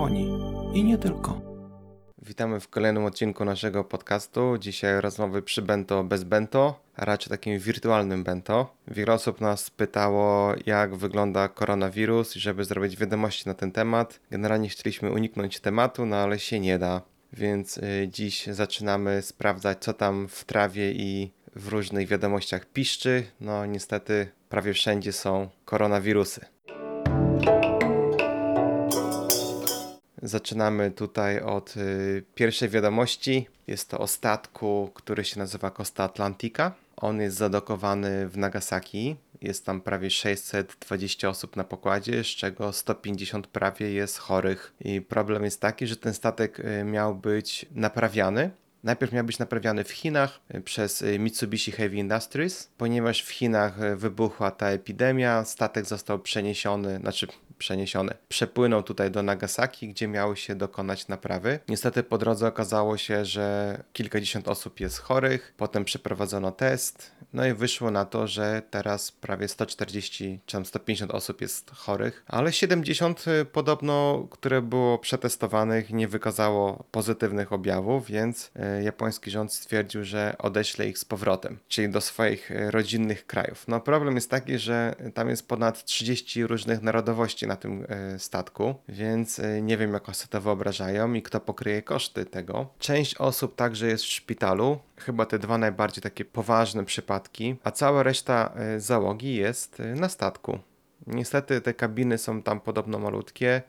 Japonii i nie tylko. Witamy w kolejnym odcinku naszego podcastu. Dzisiaj rozmowy przy bento bez bento, a raczej takim wirtualnym bento. Wiele osób nas pytało, jak wygląda koronawirus i żeby zrobić wiadomości na ten temat. Generalnie chcieliśmy uniknąć tematu, no ale się nie da. Więc y, dziś zaczynamy sprawdzać, co tam w trawie i w różnych wiadomościach piszczy. No niestety prawie wszędzie są koronawirusy. Zaczynamy tutaj od y, pierwszej wiadomości. Jest to o statku, który się nazywa Costa Atlantica. On jest zadokowany w Nagasaki. Jest tam prawie 620 osób na pokładzie, z czego 150 prawie jest chorych. I problem jest taki, że ten statek y, miał być naprawiany. Najpierw miał być naprawiany w Chinach y, przez Mitsubishi Heavy Industries, ponieważ w Chinach wybuchła ta epidemia, statek został przeniesiony, znaczy przeniesiony, przepłynął tutaj do Nagasaki, gdzie miały się dokonać naprawy. Niestety po drodze okazało się, że kilkadziesiąt osób jest chorych, potem przeprowadzono test, no i wyszło na to, że teraz prawie 140 czy tam 150 osób jest chorych, ale 70 podobno, które było przetestowanych, nie wykazało pozytywnych objawów, więc japoński rząd stwierdził, że odeśle ich z powrotem, czyli do swoich rodzinnych krajów. No problem jest taki, że tam jest ponad 30 różnych narodowości na tym statku, więc nie wiem jak sobie to wyobrażają i kto pokryje koszty tego. Część osób także jest w szpitalu, chyba te dwa najbardziej takie poważne przypadki, a cała reszta załogi jest na statku. Niestety te kabiny są tam podobno malutkie,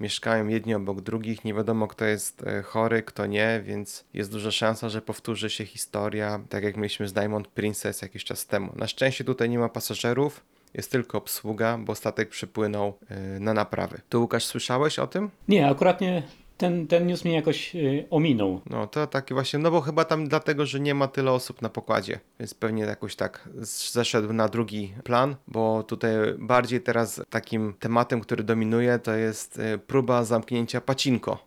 mieszkają jedni obok drugich, nie wiadomo kto jest chory, kto nie, więc jest duża szansa, że powtórzy się historia, tak jak mieliśmy z Diamond Princess jakiś czas temu. Na szczęście tutaj nie ma pasażerów, jest tylko obsługa, bo statek przypłynął na naprawy. Tu Łukasz słyszałeś o tym? Nie, akurat nie. Ten, ten news mnie jakoś y, ominął. No to taki właśnie, no bo chyba tam dlatego, że nie ma tyle osób na pokładzie, więc pewnie jakoś tak zeszedł na drugi plan, bo tutaj bardziej teraz takim tematem, który dominuje, to jest próba zamknięcia pacinko.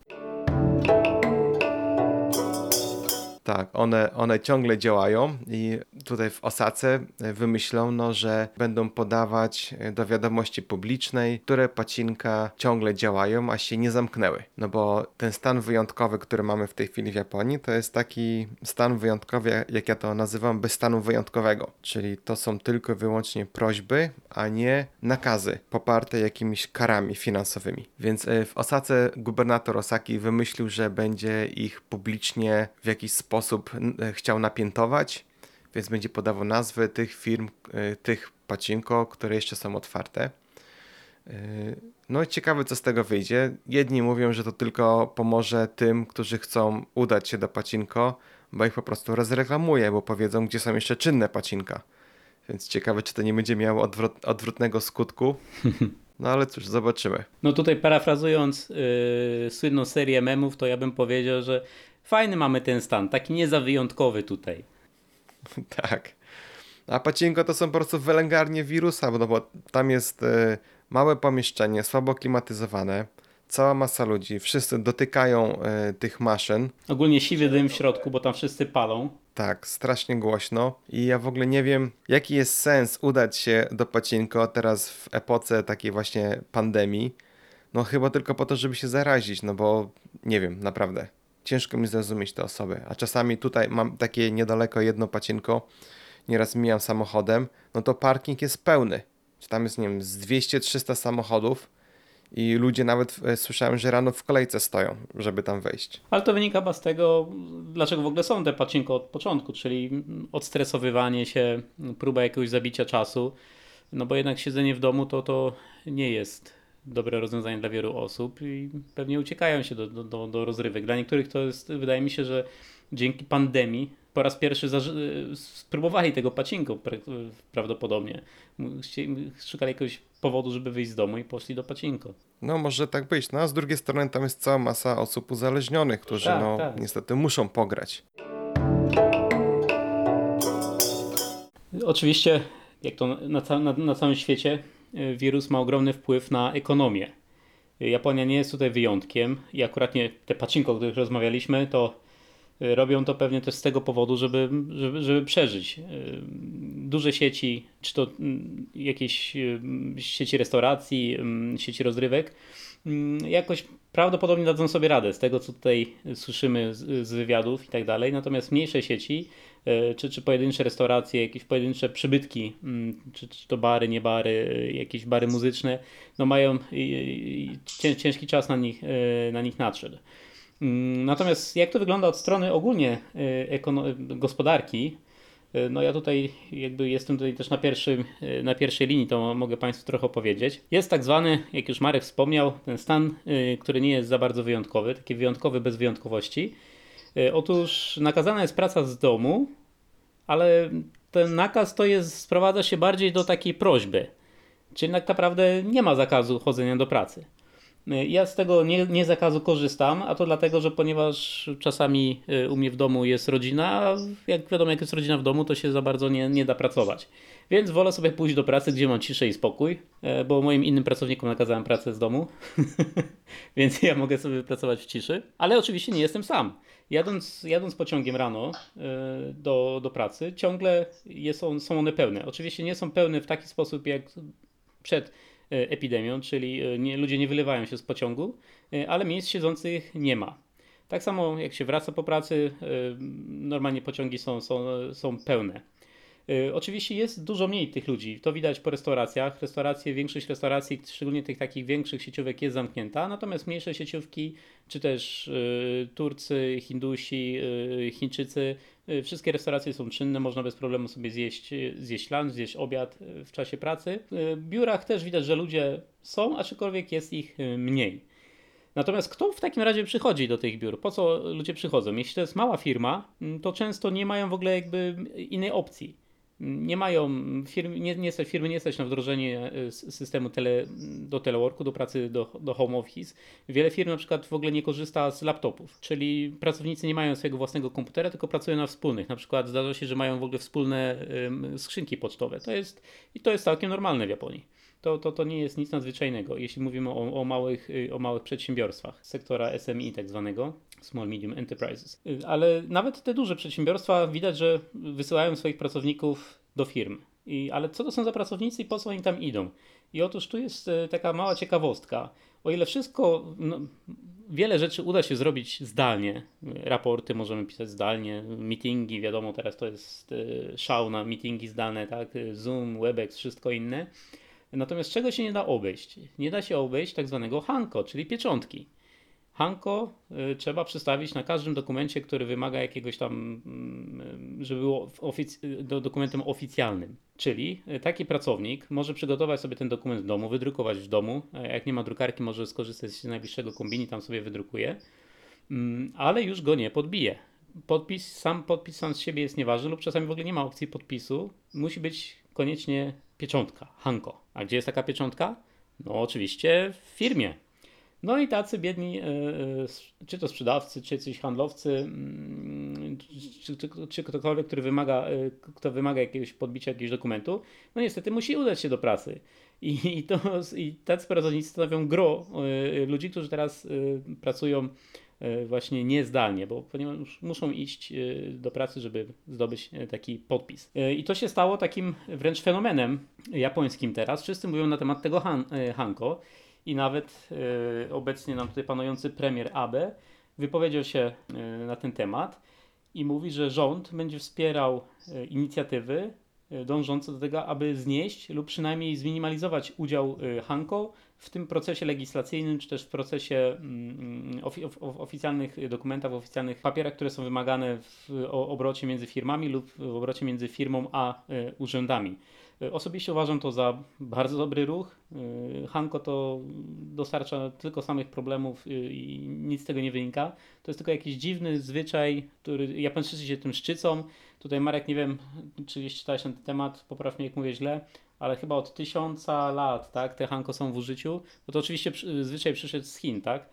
Tak, one, one ciągle działają i tutaj w Osace wymyślono, że będą podawać do wiadomości publicznej, które pacinka ciągle działają, a się nie zamknęły. No bo ten stan wyjątkowy, który mamy w tej chwili w Japonii, to jest taki stan wyjątkowy, jak ja to nazywam, bez stanu wyjątkowego. Czyli to są tylko i wyłącznie prośby, a nie nakazy poparte jakimiś karami finansowymi. Więc w Osace gubernator Osaki wymyślił, że będzie ich publicznie w jakiś sposób sposób chciał napiętować, więc będzie podawał nazwy tych firm, tych pacinko, które jeszcze są otwarte. No i ciekawe, co z tego wyjdzie. Jedni mówią, że to tylko pomoże tym, którzy chcą udać się do pacinko, bo ich po prostu rozreklamuje, bo powiedzą, gdzie są jeszcze czynne pacinka. Więc ciekawe, czy to nie będzie miało odwrot, odwrotnego skutku. No ale cóż, zobaczymy. No tutaj parafrazując yy, słynną serię memów, to ja bym powiedział, że fajny mamy ten stan, taki nie za wyjątkowy tutaj. tak. A pacinko to są po prostu wylęgarnie wirusa, no bo tam jest y, małe pomieszczenie, słabo klimatyzowane, cała masa ludzi, wszyscy dotykają y, tych maszyn. Ogólnie siwy dym w środku, bo tam wszyscy palą. Tak, strasznie głośno i ja w ogóle nie wiem, jaki jest sens udać się do pacinko teraz w epoce takiej właśnie pandemii. No chyba tylko po to, żeby się zarazić, no bo nie wiem, naprawdę. Ciężko mi zrozumieć te osoby. A czasami tutaj mam takie niedaleko jedno pacinko, nieraz mijam samochodem, no to parking jest pełny. Tam jest, nie wiem, z 200-300 samochodów i ludzie nawet słyszałem, że rano w kolejce stoją, żeby tam wejść. Ale to wynika z tego, dlaczego w ogóle są te pacinko od początku, czyli odstresowywanie się, próba jakiegoś zabicia czasu. No bo jednak siedzenie w domu to, to nie jest dobre rozwiązanie dla wielu osób i pewnie uciekają się do, do, do rozrywek. Dla niektórych to jest, wydaje mi się, że dzięki pandemii po raz pierwszy spróbowali tego pacinko prawdopodobnie. Szukali jakiegoś powodu, żeby wyjść z domu i poszli do pacinko. No może tak być. No a z drugiej strony tam jest cała masa osób uzależnionych, którzy tak, no tak. niestety muszą pograć. Oczywiście, jak to na, na, na całym świecie, wirus ma ogromny wpływ na ekonomię. Japonia nie jest tutaj wyjątkiem i akurat nie te pacinko, o których rozmawialiśmy, to Y, Robią to pewnie też z tego powodu, żeby, żeby, żeby przeżyć. Y, Duże sieci, czy to mm, jakieś y, sieci restauracji, mm, sieci rozrywek, mm, jakoś prawdopodobnie dadzą sobie radę z tego, co tutaj słyszymy z, z wywiadów i tak dalej. Natomiast mniejsze sieci, czy, czy pojedyncze restauracje, jakieś pojedyncze przybytki, mm, czy, czy to bary, nie bary, y, jakieś bary muzyczne, no mają cię- ciężki czas na nich, y, na nich nadszedł. Mm, Natomiast jak to wygląda od strony ogólnie gospodarki, no ja tutaj jakby jestem tutaj też na, pierwszym, na pierwszej linii, to mogę Państwu trochę opowiedzieć. Jest tak zwany, jak już Marek wspomniał, ten stan, który nie jest za bardzo wyjątkowy, taki wyjątkowy bez wyjątkowości. Y, Otóż nakazana jest praca z domu, ale ten nakaz to jest, sprowadza się bardziej do takiej prośby. Czyli tak naprawdę nie ma zakazu chodzenia do pracy. Ja z tego nie, nie zakazu korzystam, a to dlatego, że ponieważ czasami y, u mnie w domu jest rodzina, a jak wiadomo, jak jest rodzina w domu, to się za bardzo nie, nie da pracować. Więc wolę sobie pójść do pracy, gdzie mam ciszę i spokój, e, bo moim innym pracownikom nakazałem pracę z domu, więc ja mogę sobie pracować w ciszy. Ale oczywiście nie jestem sam. Jadąc, jadąc pociągiem rano e, do, do pracy, ciągle jest on, są one pełne. Oczywiście nie są pełne w taki sposób jak przed e, epidemią, czyli e, nie, ludzie nie wylewają się z pociągu, ale miejsc siedzących nie ma. Tak samo jak się wraca po pracy, normalnie pociągi są, są, są pełne. E, Oczywiście jest dużo mniej tych ludzi. To widać po restauracjach. Restauracje, większość restauracji, szczególnie tych takich większych sieciówek jest zamknięta, natomiast mniejsze sieciówki, czy też e, Turcy, Hindusi, e, Chińczycy, wszystkie restauracje są czynne, można bez problemu sobie zjeść, zjeść lunch, zjeść obiad w czasie pracy. W biurach też widać, że ludzie są, aczkolwiek jest ich mniej. Natomiast kto w takim razie przychodzi do tych biur? Po co ludzie przychodzą? Jeśli to jest mała firma, mm, to często nie mają w ogóle jakby innej opcji. Nie mają, firmy nie, nie, firmy nie stać na wdrożenie e, systemu tele, do teleworku, do pracy do, do home office. Wiele firm na przykład w ogóle nie korzysta z laptopów, czyli pracownicy nie mają swojego własnego komputera, tylko pracują na wspólnych. Na przykład zdarza się, że mają w ogóle wspólne em, skrzynki pocztowe. To jest, I to jest całkiem normalne w Japonii to, to, to nie jest nic nadzwyczajnego, jeśli mówimy o, o, małych, y, o małych przedsiębiorstwach sektora SMI, tak zwanego, Small Medium Enterprises. Y, Ale nawet te duże przedsiębiorstwa widać, że wysyłają swoich pracowników do firm. I, ale co to są za pracownicy i po co oni tam idą? I otóż tu jest y, taka mała ciekawostka. O ile wszystko, no, wiele rzeczy uda się zrobić zdalnie, y, raporty możemy pisać zdalnie, meetingi, wiadomo, teraz to jest szał na meetingi zdalne, tak? Zoom, Webex, wszystko inne. Natomiast czego się nie da obejść? Nie da się obejść tak zwanego hanko, czyli pieczątki. Hanko y, trzeba przedstawić na każdym dokumencie, który wymaga jakiegoś tam, mm, żeby było ofic- do, dokumentem oficjalnym. Czyli y, taki pracownik może przygotować sobie ten dokument w domu, wydrukować w domu. a Jak nie ma drukarki, może skorzystać z najbliższego kombini, tam sobie wydrukuje, Mm, ale już go nie podbije. Podpis, sam podpis sam z siebie jest nieważny lub czasami w ogóle nie ma opcji podpisu. Musi być koniecznie pieczątka, hanko. A gdzie jest taka pieczątka? No oczywiście w firmie. No i tacy biedni, e, e, czy to sprzedawcy, czy jacyś handlowcy, mm, czy, czy, czy ktokolwiek, który wymaga, e, kto wymaga jakiegoś podbicia jakiegoś dokumentu, no niestety musi udać się do pracy. I, i, to, I tacy pracownicy stanowią gro ludzi, którzy teraz pracują właśnie niezdalnie, bo ponieważ muszą iść do pracy, żeby zdobyć taki podpis. I to się stało takim wręcz fenomenem japońskim teraz. Wszyscy mówią na temat tego han, hanko i nawet e, obecnie nam tutaj panujący premier Abe wypowiedział się e, na ten temat i mówi, że rząd będzie wspierał e, inicjatywy dążące do tego, aby znieść lub przynajmniej zminimalizować udział Hanko w tym procesie legislacyjnym, czy też w procesie mm, ofi- of- of- oficjalnych dokumentach, w oficjalnych papierach, które są wymagane w obrocie między firmami lub w obrocie między firmą a urzędami. E, Osobiście uważam to za bardzo dobry ruch. E, Hanko to dostarcza tylko samych problemów e, i nic z tego nie wynika. To jest tylko jakiś dziwny zwyczaj, który Japończycy się tym szczycą. Tutaj Marek, nie wiem, czy czytałeś ten temat, popraw mnie jak mówię źle, ale chyba od tysiąca lat, tak, te hanko są w użyciu, bo to oczywiście zwyczaj przyszedł z Chin, tak.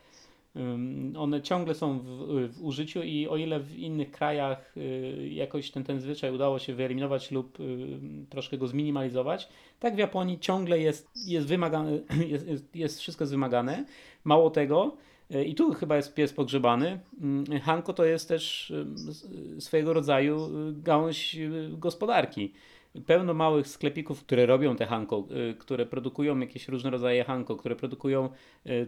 One ciągle są w, w użyciu i o ile w innych krajach y, jakoś ten, ten zwyczaj udało się wyeliminować lub y, troszkę go zminimalizować, tak w Japonii ciągle jest, jest wymagane, jest, jest, jest wszystko jest wymagane. Mało tego, E, I tu chyba jest pies pogrzebany. Mm, Hanko to jest też y, swojego rodzaju y, gałąź y, gospodarki. Pełno małych sklepików, które robią te Hanko, które produkują jakieś różne rodzaje Hanko, które produkują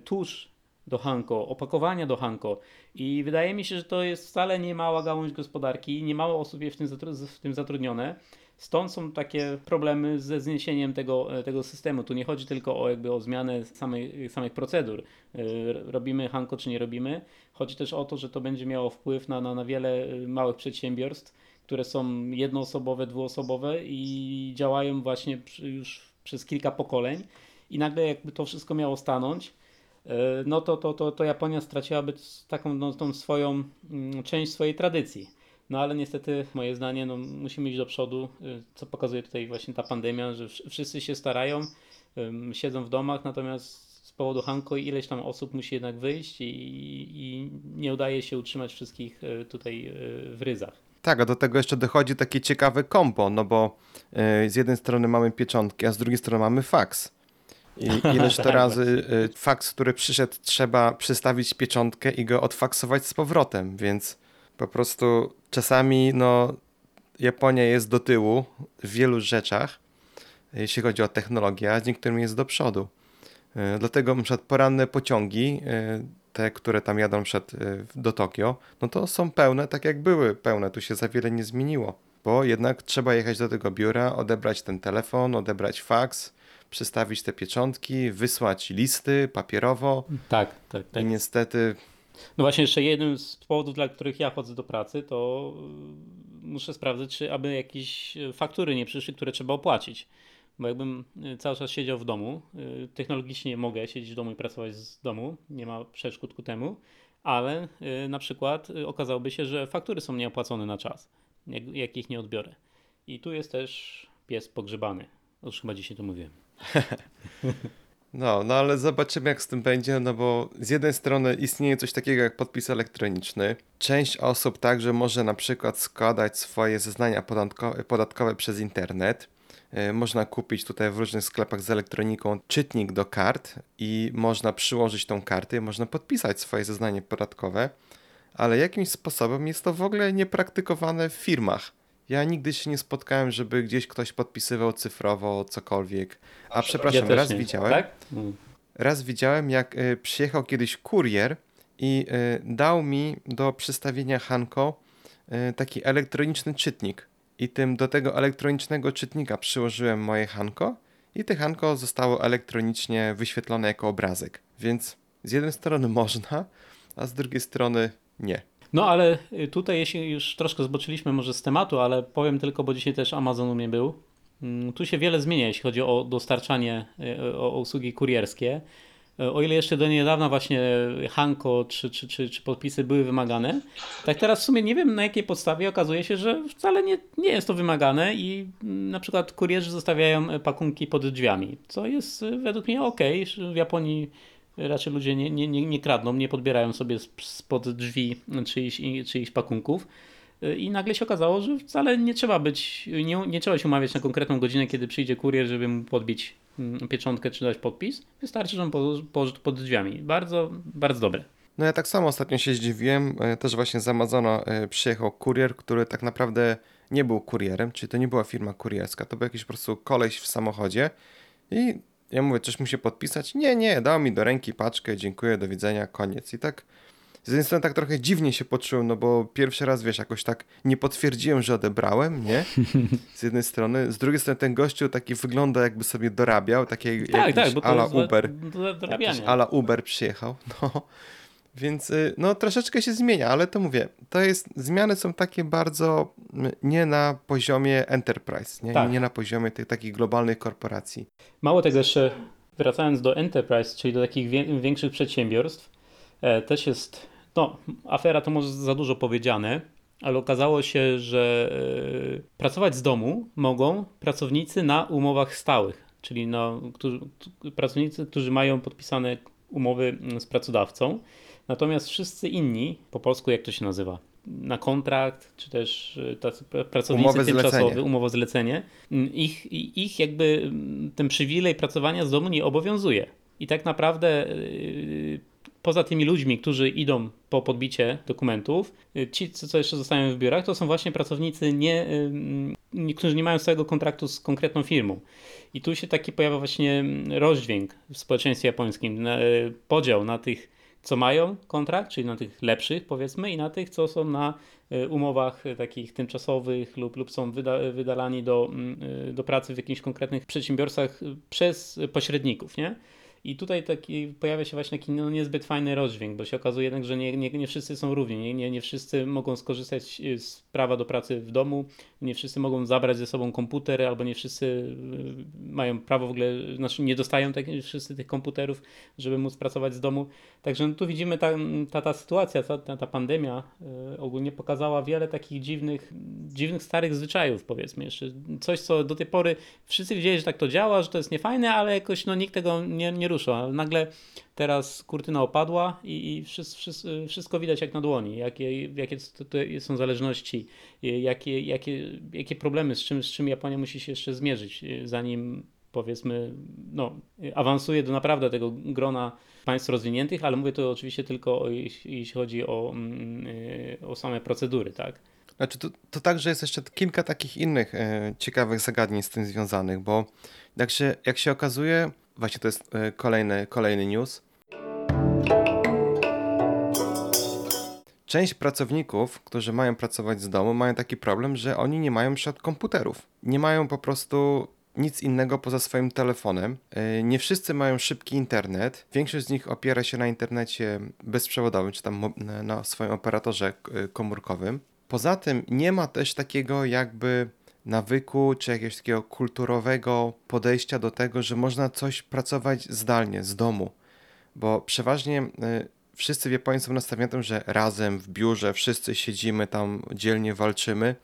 tusz do Hanko, opakowania do Hanko. I wydaje mi się, że to jest wcale nie mała gałąź gospodarki, nie mało osób jest w tym, zatrudnione. Stąd są takie problemy ze zniesieniem tego, tego systemu. Tu nie chodzi tylko o, jakby o zmianę samej, samych procedur. Robimy Hanko czy nie robimy. Chodzi też o to, że to będzie miało wpływ na, na, na wiele małych przedsiębiorstw, które są jednoosobowe, dwuosobowe i działają właśnie już przez kilka pokoleń. I nagle jakby to wszystko miało stanąć, E, no to, to, to, to Japonia straciłaby taką no, tą swoją mm, część swojej tradycji. No ale niestety, moje zdanie, no, musimy iść do przodu, e, co pokazuje tutaj właśnie ta pandemia, że wszyscy się starają, siedzą w domach, natomiast z powodu Hanko ileś tam osób musi jednak wyjść i, i nie udaje się utrzymać wszystkich e, tutaj w ryzach. Tak, a do tego jeszcze dochodzi takie ciekawe kombo, no bo z jednej strony mamy pieczątki, a z drugiej strony mamy faks. I ileż to tak, razy y, faks, który przyszedł, trzeba przystawić pieczątkę i go odfaksować z powrotem, więc po prostu czasami no, Japonia jest do tyłu w wielu rzeczach, jeśli chodzi o technologię, a z niektórymi jest do przodu. Y, dlatego np. poranne pociągi, y, te, które tam jadą przed, do Tokio, no to są pełne tak jak były pełne, tu się za wiele nie zmieniło, bo jednak trzeba jechać do tego biura, odebrać ten telefon, odebrać faks, przestawić te pieczątki, wysłać listy papierowo. Tak, tak, tak. I niestety. No właśnie, jeszcze jednym z powodów, dla których ja chodzę do pracy, to y, muszę sprawdzać, czy aby jakieś faktury nie przyszły, które trzeba opłacić. Bo jakbym y, cały czas siedział w domu, technologicznie mogę siedzieć w domu i pracować z domu, nie ma przeszkód ku temu, ale na przykład okazałoby się, że faktury są nieopłacone na czas, jak, jak ich nie odbiorę. I tu jest też pies pogrzebany. Już chyba dzisiaj to mówiłem. No, no ale zobaczymy jak z tym będzie, no bo z jednej strony istnieje coś takiego jak podpis elektroniczny. Część osób także może na przykład składać swoje zeznania podatkowe, przez internet. Yy, można kupić tutaj w różnych sklepach z elektroniką czytnik do kart i można przyłożyć tą kartę, można podpisać swoje zeznanie podatkowe, ale jakimś sposobem jest to w ogóle niepraktykowane w firmach. Ja nigdy się nie spotkałem, żeby gdzieś ktoś podpisywał cyfrowo cokolwiek. A przepraszam, ja raz nie. widziałem. Tak? Hmm. Raz widziałem, jak y, przyjechał kiedyś kurier i y, dał mi do przystawienia Hanko y, taki elektroniczny czytnik. I tym do tego elektronicznego czytnika przyłożyłem moje Hanko i te Hanko zostało elektronicznie wyświetlone jako obrazek. Więc z jednej strony można, a z drugiej strony nie. No ale y, tutaj jeśli już troszkę zboczyliśmy może z tematu, ale powiem tylko, bo dzisiaj też Amazon u mnie był. Mm, tu się wiele zmienia, jeśli chodzi o dostarczanie, y, o usługi kurierskie. Y, o ile jeszcze do niedawna właśnie Hanko czy, czy, czy, czy podpisy były wymagane, tak teraz w sumie nie wiem na jakiej podstawie okazuje się, że wcale nie, nie jest to wymagane i mm, na przykład kurierzy zostawiają pakunki pod drzwiami, co jest według mnie ok. W Japonii raczej ludzie nie, nie, nie, nie kradną, nie podbierają sobie spod drzwi czyichś, czyichś pakunków. I nagle się okazało, że wcale nie trzeba być, nie, nie trzeba się umawiać na konkretną godzinę, kiedy przyjdzie kurier, żeby mu podbić mm, pieczątkę czy dać podpis. Wystarczy, że on położy pod drzwiami. Bardzo, bardzo dobre. No ja tak samo ostatnio się zdziwiłem. E, też właśnie z Amazona e, przyjechał kurier, który tak naprawdę nie był kurierem, czyli to nie była firma kurierska, to był jakiś po prostu koleś w samochodzie i ja mówię, coś musi podpisać? Nie, nie, dał mi do ręki paczkę, dziękuję, do widzenia, koniec. I tak z jednej strony tak trochę dziwnie się poczułem, no bo pierwszy raz, wiesz, jakoś tak nie potwierdziłem, że odebrałem, nie? Z jednej strony. Z drugiej strony ten gościu taki wygląda jakby sobie dorabiał, takie tak, tak, bo to ala Uber. Do ala Uber przyjechał, no. Więc y, no troszeczkę się zmienia, ale to mówię, to jest, zmiany są takie bardzo nie na poziomie enterprise, nie, tak. nie na poziomie tych takich globalnych korporacji. Mało tego jeszcze, wracając do enterprise, czyli do takich większych przedsiębiorstw, e, też jest, no afera to może za dużo powiedziane, ale okazało się, że e, pracować z domu mogą pracownicy na umowach stałych, czyli no, którzy, pracownicy, którzy mają podpisane umowy z pracodawcą. Natomiast wszyscy inni, po polsku jak to się nazywa? Na kontrakt, czy też e, tacy pracownicy umowę tymczasowy, umowę zlecenie, mm, ich, ich jakby mm, ten przywilej pracowania z domu nie obowiązuje. I tak naprawdę yy, poza tymi ludźmi, którzy idą po podbicie dokumentów, y, ci, co jeszcze zostają w biurach, to są właśnie pracownicy, nie, y, którzy nie mają swojego kontraktu z konkretną firmą. I tu się taki pojawia właśnie rozdźwięk w społeczeństwie japońskim, y, podział na tych, co mają kontrakt, czyli na tych lepszych powiedzmy i na tych, co są na umowach takich tymczasowych lub, lub są wyda, wydalani do, do pracy w jakichś konkretnych przedsiębiorstwach przez pośredników, nie? I tutaj taki, pojawia się właśnie taki no, niezbyt fajny rozdźwięk, bo się okazuje jednak, że nie, nie, nie wszyscy są równi, nie, nie, nie wszyscy mogą skorzystać z prawa do pracy w domu, nie wszyscy mogą zabrać ze sobą komputer, albo nie wszyscy y, mają prawo w ogóle, znaczy nie dostają tak, wszyscy tych komputerów, żeby móc pracować z domu. Także no, tu widzimy ta, ta, ta sytuacja, ta, ta pandemia y, ogólnie pokazała wiele takich dziwnych, dziwnych starych zwyczajów, powiedzmy jeszcze. Coś, co do tej pory wszyscy wiedzieli, że tak to działa, że to jest niefajne, ale jakoś no, nikt tego nie, nie Ale nagle teraz kurtyna opadła i, i wszystko, wszystko widać jak na dłoni, jakie, jakie są zależności, jakie, jakie, jakie problemy, z czym, z czym Japonia musi się jeszcze zmierzyć, zanim powiedzmy, no, awansuje do naprawdę tego grona państw rozwiniętych, ale mówię to oczywiście tylko jeśli, jeśli chodzi o, mm, o same procedury, tak? Znaczy, to, to także jest jeszcze kilka takich innych e, ciekawych zagadnień z tym związanych, bo jak się, jak się okazuje, właśnie to jest e, kolejny, kolejny news. Część pracowników, którzy mają pracować z domu, mają taki problem, że oni nie mają przed komputerów. Nie mają po prostu nic innego poza swoim telefonem. E, nie wszyscy mają szybki internet. Większość z nich opiera się na internecie bezprzewodowym, czy tam na swoim operatorze komórkowym. Poza tym nie ma też takiego jakby nawyku, czy jakiegoś takiego kulturowego podejścia do tego, że można coś pracować zdalnie, z domu. Bo przeważnie y, wszyscy w Japonii są nastawieni że razem w biurze wszyscy siedzimy tam, dzielnie walczymy,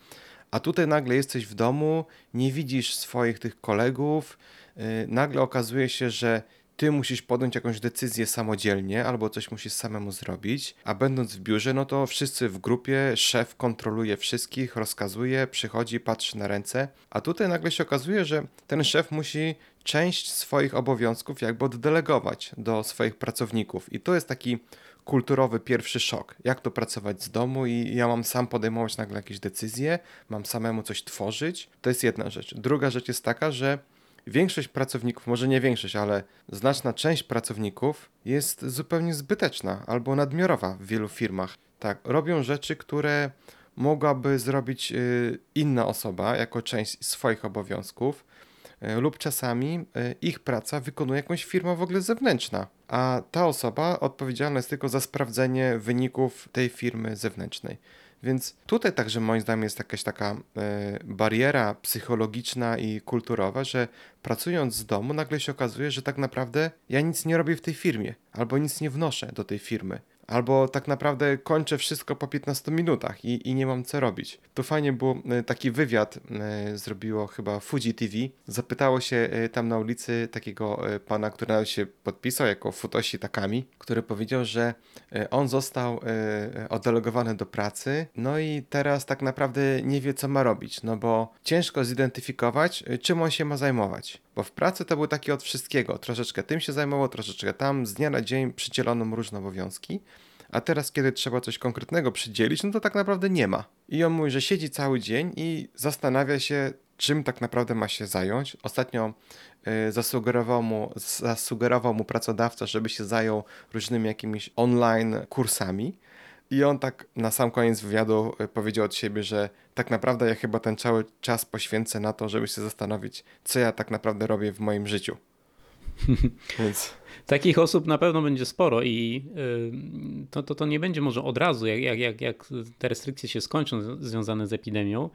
a tutaj nagle jesteś w domu, nie widzisz swoich tych kolegów, y, nagle okazuje się, że ty musisz podjąć jakąś decyzję samodzielnie albo coś musisz samemu zrobić, a będąc w biurze, no to wszyscy w grupie, szef kontroluje wszystkich, rozkazuje, przychodzi, patrzy na ręce, a tutaj nagle się okazuje, że ten szef musi część swoich obowiązków jakby oddelegować do swoich pracowników i to jest taki kulturowy pierwszy szok. Jak to pracować z domu i ja mam sam podejmować nagle jakieś decyzje, mam samemu coś tworzyć. To jest jedna rzecz. Druga rzecz jest taka, że większość pracowników, może nie większość, ale znaczna część pracowników jest zupełnie zbyteczna albo nadmiarowa w wielu firmach. Tak, robią rzeczy, które mogłaby zrobić y, inna osoba jako część swoich obowiązków, y, lub czasami y, ich praca wykonuje jakąś firma w ogóle zewnętrzna, a ta osoba odpowiedzialna jest tylko za sprawdzenie wyników tej firmy zewnętrznej. Więc tutaj także moim zdaniem jest jakaś taka e, bariera psychologiczna i kulturowa, że pracując z domu nagle się okazuje, że tak naprawdę ja nic nie robię w tej firmie albo nic nie wnoszę do tej firmy albo tak naprawdę kończę wszystko po 15 minutach i, i nie mam co robić. Tu fajnie było, e, taki wywiad e, zrobiło chyba Fuji TV. Zapytało się e, tam na ulicy takiego pana, który nawet się podpisał jako Futoshi Takami, który powiedział, że on został oddelegowany do pracy, no i teraz tak naprawdę nie wie, co ma robić, no bo ciężko zidentyfikować, czym on się ma zajmować. Bo w pracy to był taki od wszystkiego. Troszeczkę tym się zajmował, troszeczkę tam. Z dnia na dzień przydzielono mu różne obowiązki. A teraz, kiedy trzeba coś konkretnego przydzielić, no to tak naprawdę nie ma. I on mówi, że siedzi cały dzień i zastanawia się, czym tak naprawdę ma się zająć. Ostatnio y, zasugerował, mu, zasugerował mu pracodawca, żeby się zajął różnymi jakimiś online kursami. I on tak na sam koniec wywiadu y, powiedział od siebie, że tak naprawdę ja chyba ten cały czas poświęcę na to, żeby się zastanowić, co ja tak naprawdę robię w moim życiu. Więc... Takich osób na pewno będzie sporo i y, to, to, to nie będzie może od razu, jak, jak, jak, te restrykcje się skończą związane z epidemią,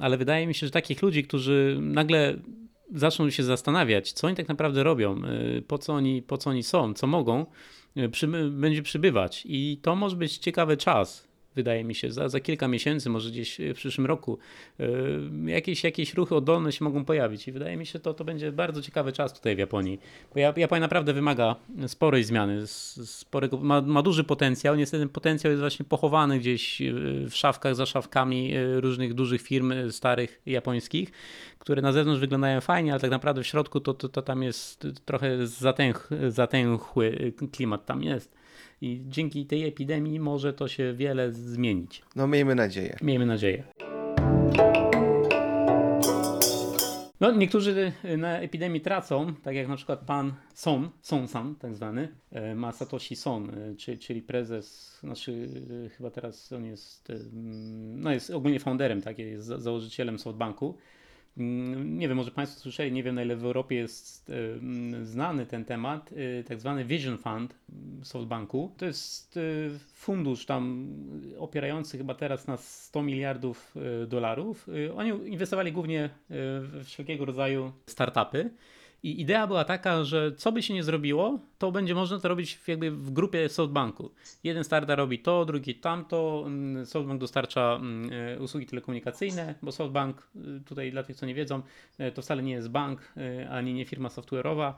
ale wydaje mi się, że takich ludzi, którzy nagle zaczną się zastanawiać, co oni tak naprawdę robią, y, po co oni, po co oni są, co mogą, przy, będzie przybywać. I to może być ciekawy czas wydaje mi się, za, za kilka miesięcy, może gdzieś w przyszłym roku, yy, jakieś, jakieś ruchy oddolne się mogą pojawić i wydaje mi się, to to będzie bardzo ciekawy czas tutaj w Japonii, bo Japonia naprawdę wymaga sporej zmiany, sporego, ma, ma duży potencjał, niestety ten potencjał jest właśnie pochowany gdzieś yy, w szafkach, za szafkami różnych dużych firm starych japońskich, które na zewnątrz wyglądają fajnie, ale tak naprawdę w środku to, to, to tam jest trochę zatęch, zatęchły klimat tam jest I dzięki tej epidemii może to się wiele zmienić. No miejmy nadzieję. Miejmy nadzieję. No, niektórzy na epidemii tracą, tak jak na przykład pan Son, Son-san, tak zwany, e, Masatoshi Son, e, czyli, czyli prezes, znaczy chyba teraz on jest, mm, no jest ogólnie founderem, tak, jest za- założycielem SoftBanku. Mm, Nie wiem, może Państwo słyszeli, nie wiem na ile w Europie jest mm, znany ten temat, e, tak zwany Vision Fund mm, SoftBanku. To jest e, fundusz tam opierający chyba teraz na 100 miliardów e, dolarów. Oni inwestowali głównie w wszelkiego rodzaju startupy. I idea była taka, że co by się nie zrobiło, to będzie można to robić jakby w grupie SoftBanku. Jeden startup robi to, drugi tamto. mm, SoftBank dostarcza mm, e, usługi telekomunikacyjne, bo SoftBank, y, tutaj dla tych, co nie wiedzą, e, to wcale nie jest bank, e, ani nie firma software'owa,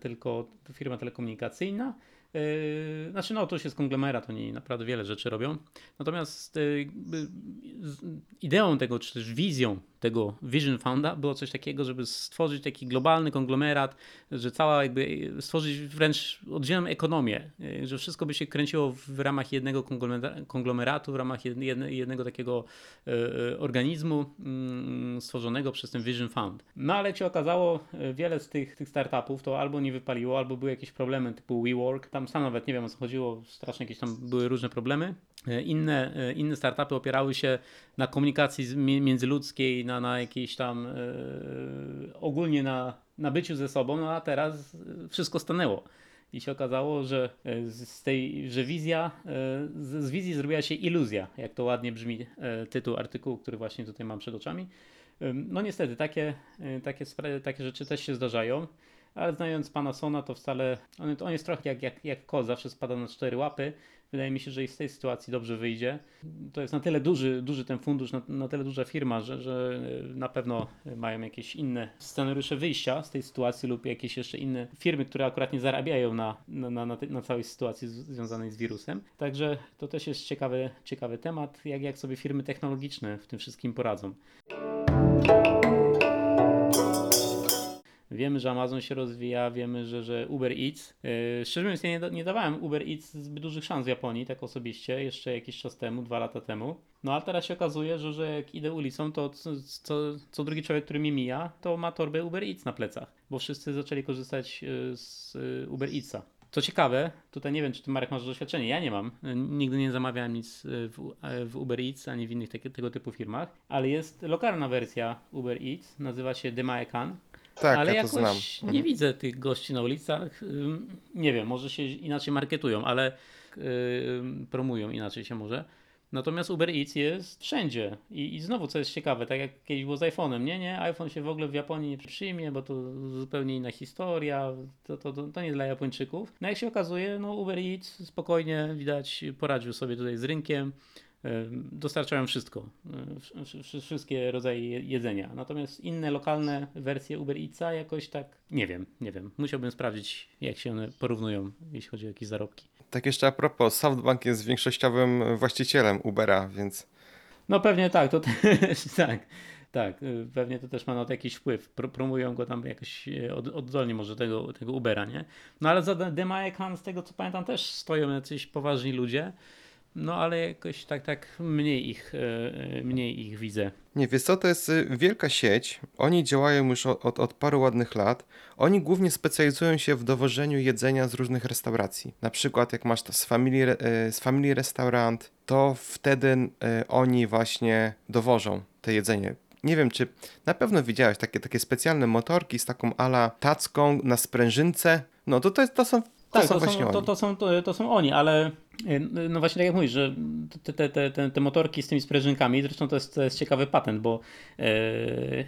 tylko firma telekomunikacyjna. E, Znaczy, no to już jest konglomerat, oni naprawdę wiele rzeczy robią. Natomiast z- ideą tego, czy też wizją tego Vision Funda było coś takiego, żeby stworzyć taki globalny konglomerat, że cała jakby stworzyć wręcz oddzielną ekonomię, e, że wszystko by się kręciło w ramach jednego konglomera- konglomeratu, w ramach jedne- jedne- jednego takiego e, e, organizmu mm, stworzonego przez ten Vision Fund. No ale jak się okazało, e, wiele z tych, tych startupów to albo nie wypaliło, albo były jakieś problemy typu WeWork, tam sam nawet nie wiem o co chodziło, strasznie jakieś tam były różne problemy. E, Inne, e, inne startupy opierały się na komunikacji międzyludzkiej, na, na jakiejś tam e, ogólnie na, na byciu ze sobą, no a teraz wszystko stanęło. I się okazało, że z tej, że wizja, z, z wizji zrobiła się iluzja, jak to ładnie brzmi tytuł artykułu, który właśnie tutaj mam przed oczami. No niestety, takie, takie, takie rzeczy też się zdarzają, ale znając pana Sona, to wcale, on, on jest trochę jak, jak, jak zawsze spada na cztery łapy. Wydaje mi się, że i z tej sytuacji dobrze wyjdzie. To jest na tyle duży, duży ten fundusz, na, na tyle duża firma, że, że na pewno mają jakieś inne scenariusze wyjścia z tej sytuacji lub jakieś jeszcze inne firmy, które akurat nie zarabiają na, na, na, na, całej sytuacji związanej z wirusem. Także to też jest ciekawy, ciekawy temat, jak, jak sobie firmy technologiczne w tym wszystkim poradzą. Wiemy, że Amazon się rozwija, wiemy, że, że Uber Eats. Yy, szczerze mówiąc, ja nie, nie dawałem Uber Eats zbyt dużych szans w Japonii, tak osobiście, jeszcze jakiś czas temu, dwa lata temu. No a teraz się okazuje, że, że jak idę ulicą, to co, co, co drugi człowiek, który mi mija, to ma torbę Uber Eats na plecach, bo wszyscy zaczęli korzystać yy, z yy, Uber Eatsa. Co ciekawe, tutaj nie wiem, czy ty Marek masz doświadczenie, ja nie mam. Nigdy nie zamawiałem nic w, w Uber Eats ani w innych takie, tego typu firmach, ale jest lokalna wersja Uber Eats, nazywa się Demaekan. Tak, ale ja to jakoś znam. nie widzę tych gości na ulicach. Nie wiem, może się inaczej marketują, ale promują inaczej się może. Natomiast Uber Eats jest wszędzie. I, I znowu, co jest ciekawe, tak jak kiedyś było z iPhone'em, nie, nie, iPhone się w ogóle w Japonii nie przyjmie, bo to zupełnie inna historia, to, to, to, to nie dla Japończyków. No jak się okazuje, no Uber Eats spokojnie, widać, poradził sobie tutaj z rynkiem. Ym, Dostarczają wszystko, wsz- wsz- wszystkie rodzaje je- jedzenia. Natomiast inne lokalne wersje Uber Eatsa jakoś tak nie wiem, nie wiem. Musiałbym sprawdzić, jak się one porównują, jeśli chodzi o jakieś zarobki. Tak jeszcze a propos, SoftBank jest większościowym właścicielem Ubera, więc No pewnie tak, to też, tak, tak, pewnie to też ma na to jakiś wpływ. Pro, promują go tam jakoś y, od, oddolnie może tego, tego Ubera, nie? No ale za Demaekan, z tego co pamiętam, też stoją jacyś poważni ludzie. No ale jakoś tak, tak mniej ich, y, y, mniej ich widzę. Nie, wiesz co, to jest y, wielka sieć. Oni działają już od, od, od paru ładnych lat. Oni głównie specjalizują się w dowożeniu jedzenia z różnych restauracji. Na przykład jak masz to z Family, y, z family Restaurant, to wtedy oni właśnie dowożą te jedzenie. Nie wiem, czy na pewno widziałeś takie, takie specjalne motorki z taką ala tacką na sprężynce. No to, to, jest, to są, to Tak, są to są, to, oni. to, są, to, to są oni, ale no właśnie tak jak mówisz, że te, te, te, te, motorki z tymi sprężynkami, zresztą to jest, to jest ciekawy patent, bo e,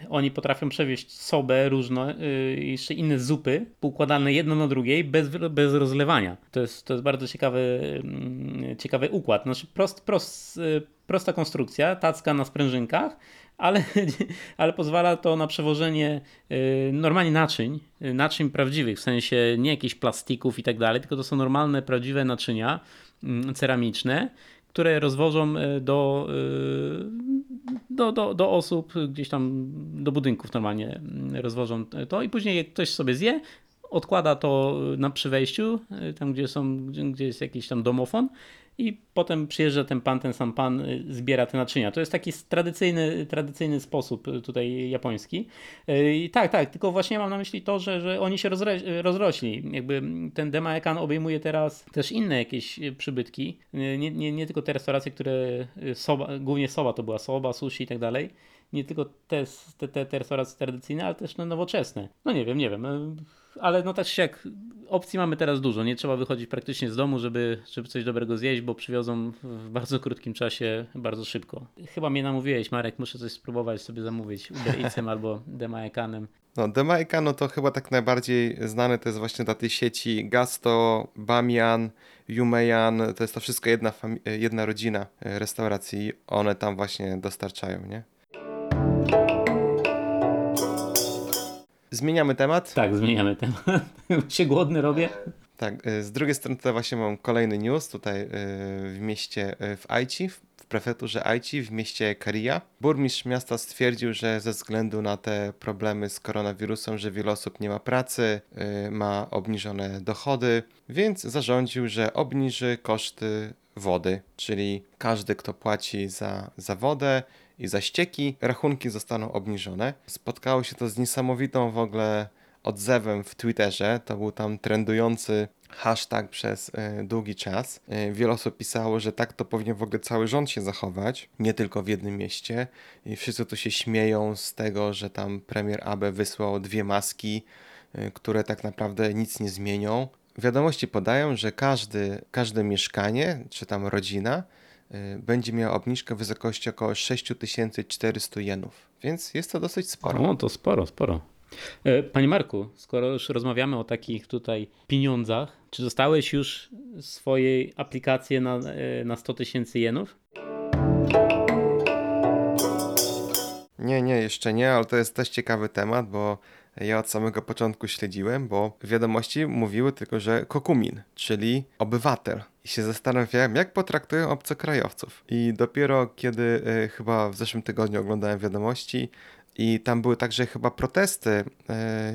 oni potrafią przewieźć sobę różne, y, jeszcze inne zupy, poukładane jedno na drugiej, bez, bez rozlewania. To jest, to jest bardzo ciekawy, mm, ciekawy układ. Znaczy prost, prost, y, prosta konstrukcja, tacka na sprężynkach, ale, ale pozwala to na przewożenie y, normalnie naczyń, y, naczyń prawdziwych, w sensie nie jakichś plastików i tak dalej, tylko to są normalne, prawdziwe naczynia ceramiczne, które rozwożą y, do, y, do, do, do osób, gdzieś tam do budynków normalnie mm, rozwożą to i później jak ktoś sobie zje, odkłada to na przy wejściu, tam gdzie są, gdzie jest jakiś tam domofon i potem przyjeżdża ten pan, ten sam pan, y, zbiera te naczynia. To jest taki tradycyjny, tradycyjny sposób y, tutaj japoński. Y, I tak, tak, tylko właśnie mam na myśli to, że, że oni się rozre- rozrośli. Jakby ten Demaekan obejmuje teraz też inne jakieś przybytki. Nie, nie, nie tylko te restauracje, które soba, głównie soba to była soba, sushi i tak dalej. Nie tylko te, te, te, te restauracje tradycyjne, ale też no, nowoczesne. No nie wiem, nie wiem ale no też jak opcji mamy teraz dużo, nie trzeba wychodzić praktycznie z domu, żeby, żeby coś dobrego zjeść, bo przywiozą w bardzo krótkim czasie, bardzo szybko. Chyba mnie namówiłeś, Marek, muszę coś spróbować sobie zamówić Uber Eatsem albo Demaekanem. No, Demaekano to chyba tak najbardziej znane to jest właśnie dla tej sieci Gasto, Bamian, Yumeyan, to jest to wszystko jedna, jedna rodzina restauracji, one tam właśnie dostarczają, nie? Zmieniamy temat? Tak, zmieniamy temat. się głodny robię. Tak, y, z drugiej strony tutaj właśnie mam kolejny news tutaj y, w mieście, y, w Aichi, w prefekturze Aichi, w mieście Karia. Burmistrz miasta stwierdził, że ze względu na te problemy z koronawirusem, że wiele osób nie ma pracy, ma obniżone dochody, więc zarządził, że obniży koszty wody, czyli każdy, kto płaci za, za wodę, i za ścieki rachunki zostaną obniżone. Spotkało się to z niesamowitą w ogóle odzewem w Twitterze. To był tam trendujący hashtag przez y, długi czas. Y, wiele osób pisało, że tak to powinien w ogóle cały rząd się zachować, nie tylko w jednym mieście. I wszyscy tu się śmieją z tego, że tam premier Abe wysłał dwie maski, y, które tak naprawdę nic nie zmienią. Wiadomości podają, że każdy, każde mieszkanie, czy tam rodzina, będzie miała obniżkę w wysokości około 6400 jenów, więc jest to dosyć sporo. O, to sporo, sporo. E, panie Marku, skoro już rozmawiamy o takich tutaj pieniądzach, czy dostałeś już swojej aplikację na, e, na 100 tysięcy jenów? Nie, nie, jeszcze nie, ale to jest też ciekawy temat, bo ja od samego początku śledziłem, bo wiadomości mówiły tylko, że kokumin, czyli obywatel. I się zastanawiałem, jak potraktują obcokrajowców. I dopiero kiedy y, chyba w zeszłym tygodniu oglądałem wiadomości, i tam były także chyba protesty y,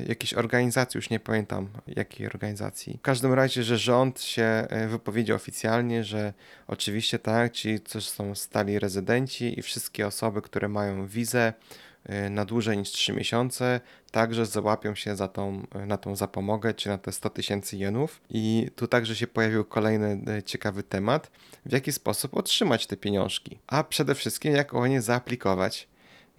jakiejś organizacji, już nie pamiętam jakiej organizacji. W każdym razie, że rząd się y, wypowiedział oficjalnie, że oczywiście tak, ci, co są stali rezydenci i wszystkie osoby, które mają wizę, na dłużej niż 3 miesiące, także załapią się za tą, y, na tą zapomogę, czy na te 100 tysięcy jenów. I tu także się pojawił kolejny y, ciekawy temat, w jaki sposób otrzymać te pieniążki, a przede wszystkim jak o nie zaaplikować.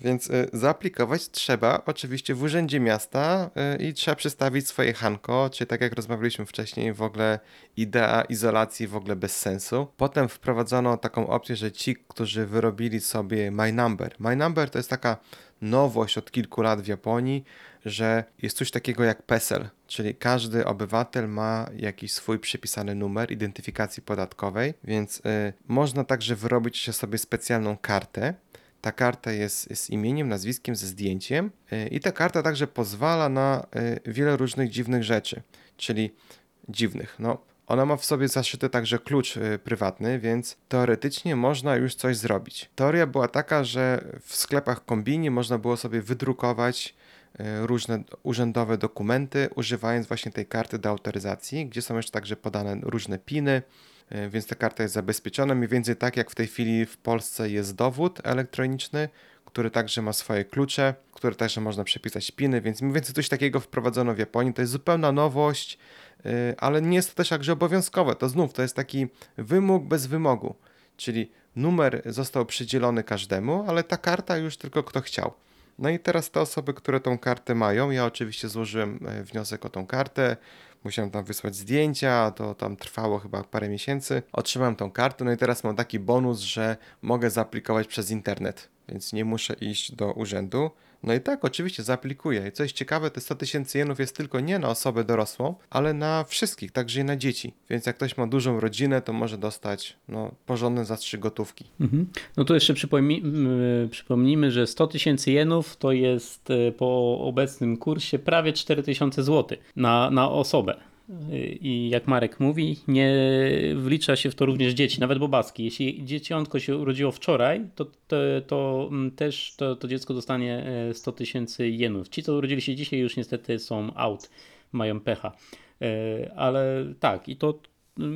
Więc y, zaaplikować trzeba oczywiście w Urzędzie Miasta y, i trzeba przedstawić swoje hanko, czy tak jak rozmawialiśmy wcześniej, w ogóle idea izolacji w ogóle bez sensu. Potem wprowadzono taką opcję, że ci, którzy wyrobili sobie My Number. My Number to jest taka nowość od kilku lat w Japonii, że jest coś takiego jak PESEL, czyli każdy obywatel ma jakiś swój przypisany numer identyfikacji podatkowej, więc y, można także wyrobić sobie specjalną kartę, ta karta jest z imieniem, nazwiskiem, ze zdjęciem y, i ta karta także pozwala na y, wiele różnych dziwnych rzeczy, czyli dziwnych. No, ona ma w sobie zaszyty także klucz y, prywatny, więc teoretycznie można już coś zrobić. Teoria była taka, że w sklepach kombini można było sobie wydrukować różne urzędowe dokumenty, używając właśnie tej karty do autoryzacji, gdzie są jeszcze także podane różne piny, E, więc ta karta jest zabezpieczona. Mniej więcej tak jak w tej chwili w Polsce jest dowód elektroniczny, który także ma swoje klucze, które także można przepisać piny, więc mniej więcej coś takiego wprowadzono w Japonii. To jest zupełna nowość, ale nie jest to też także obowiązkowe. To znów to jest taki wymóg bez wymogu, czyli numer został przydzielony każdemu, ale ta karta już tylko kto chciał. No i teraz te osoby, które tą kartę mają, ja oczywiście złożyłem e, wniosek o tą kartę, musiałem tam wysłać zdjęcia, to tam trwało chyba parę miesięcy. Otrzymałem tą kartę, no i teraz mam taki bonus, że mogę zaaplikować przez internet, więc nie muszę iść do urzędu. No i tak, oczywiście zaaplikuję. I co jest ciekawe, te 100 tysięcy jenów jest tylko nie na osobę dorosłą, ale na wszystkich, także i na dzieci. Więc jak ktoś ma dużą rodzinę, to może dostać no, porządne zastrzyk gotówki. Mhm. No to jeszcze przypomnij, przypomnijmy, że 100 tysięcy jenów to jest e, po obecnym kursie prawie 4000 zł na, na osobę. I jak Marek mówi, nie wlicza się w to również dzieci, nawet bobaski. Jeśli dzieciątko się urodziło wczoraj, to, to, to mm, też to, to, dziecko dostanie 100 e, tysięcy jenów. Ci, co urodzili się dzisiaj, już niestety są out. mają pecha. Ale tak, i to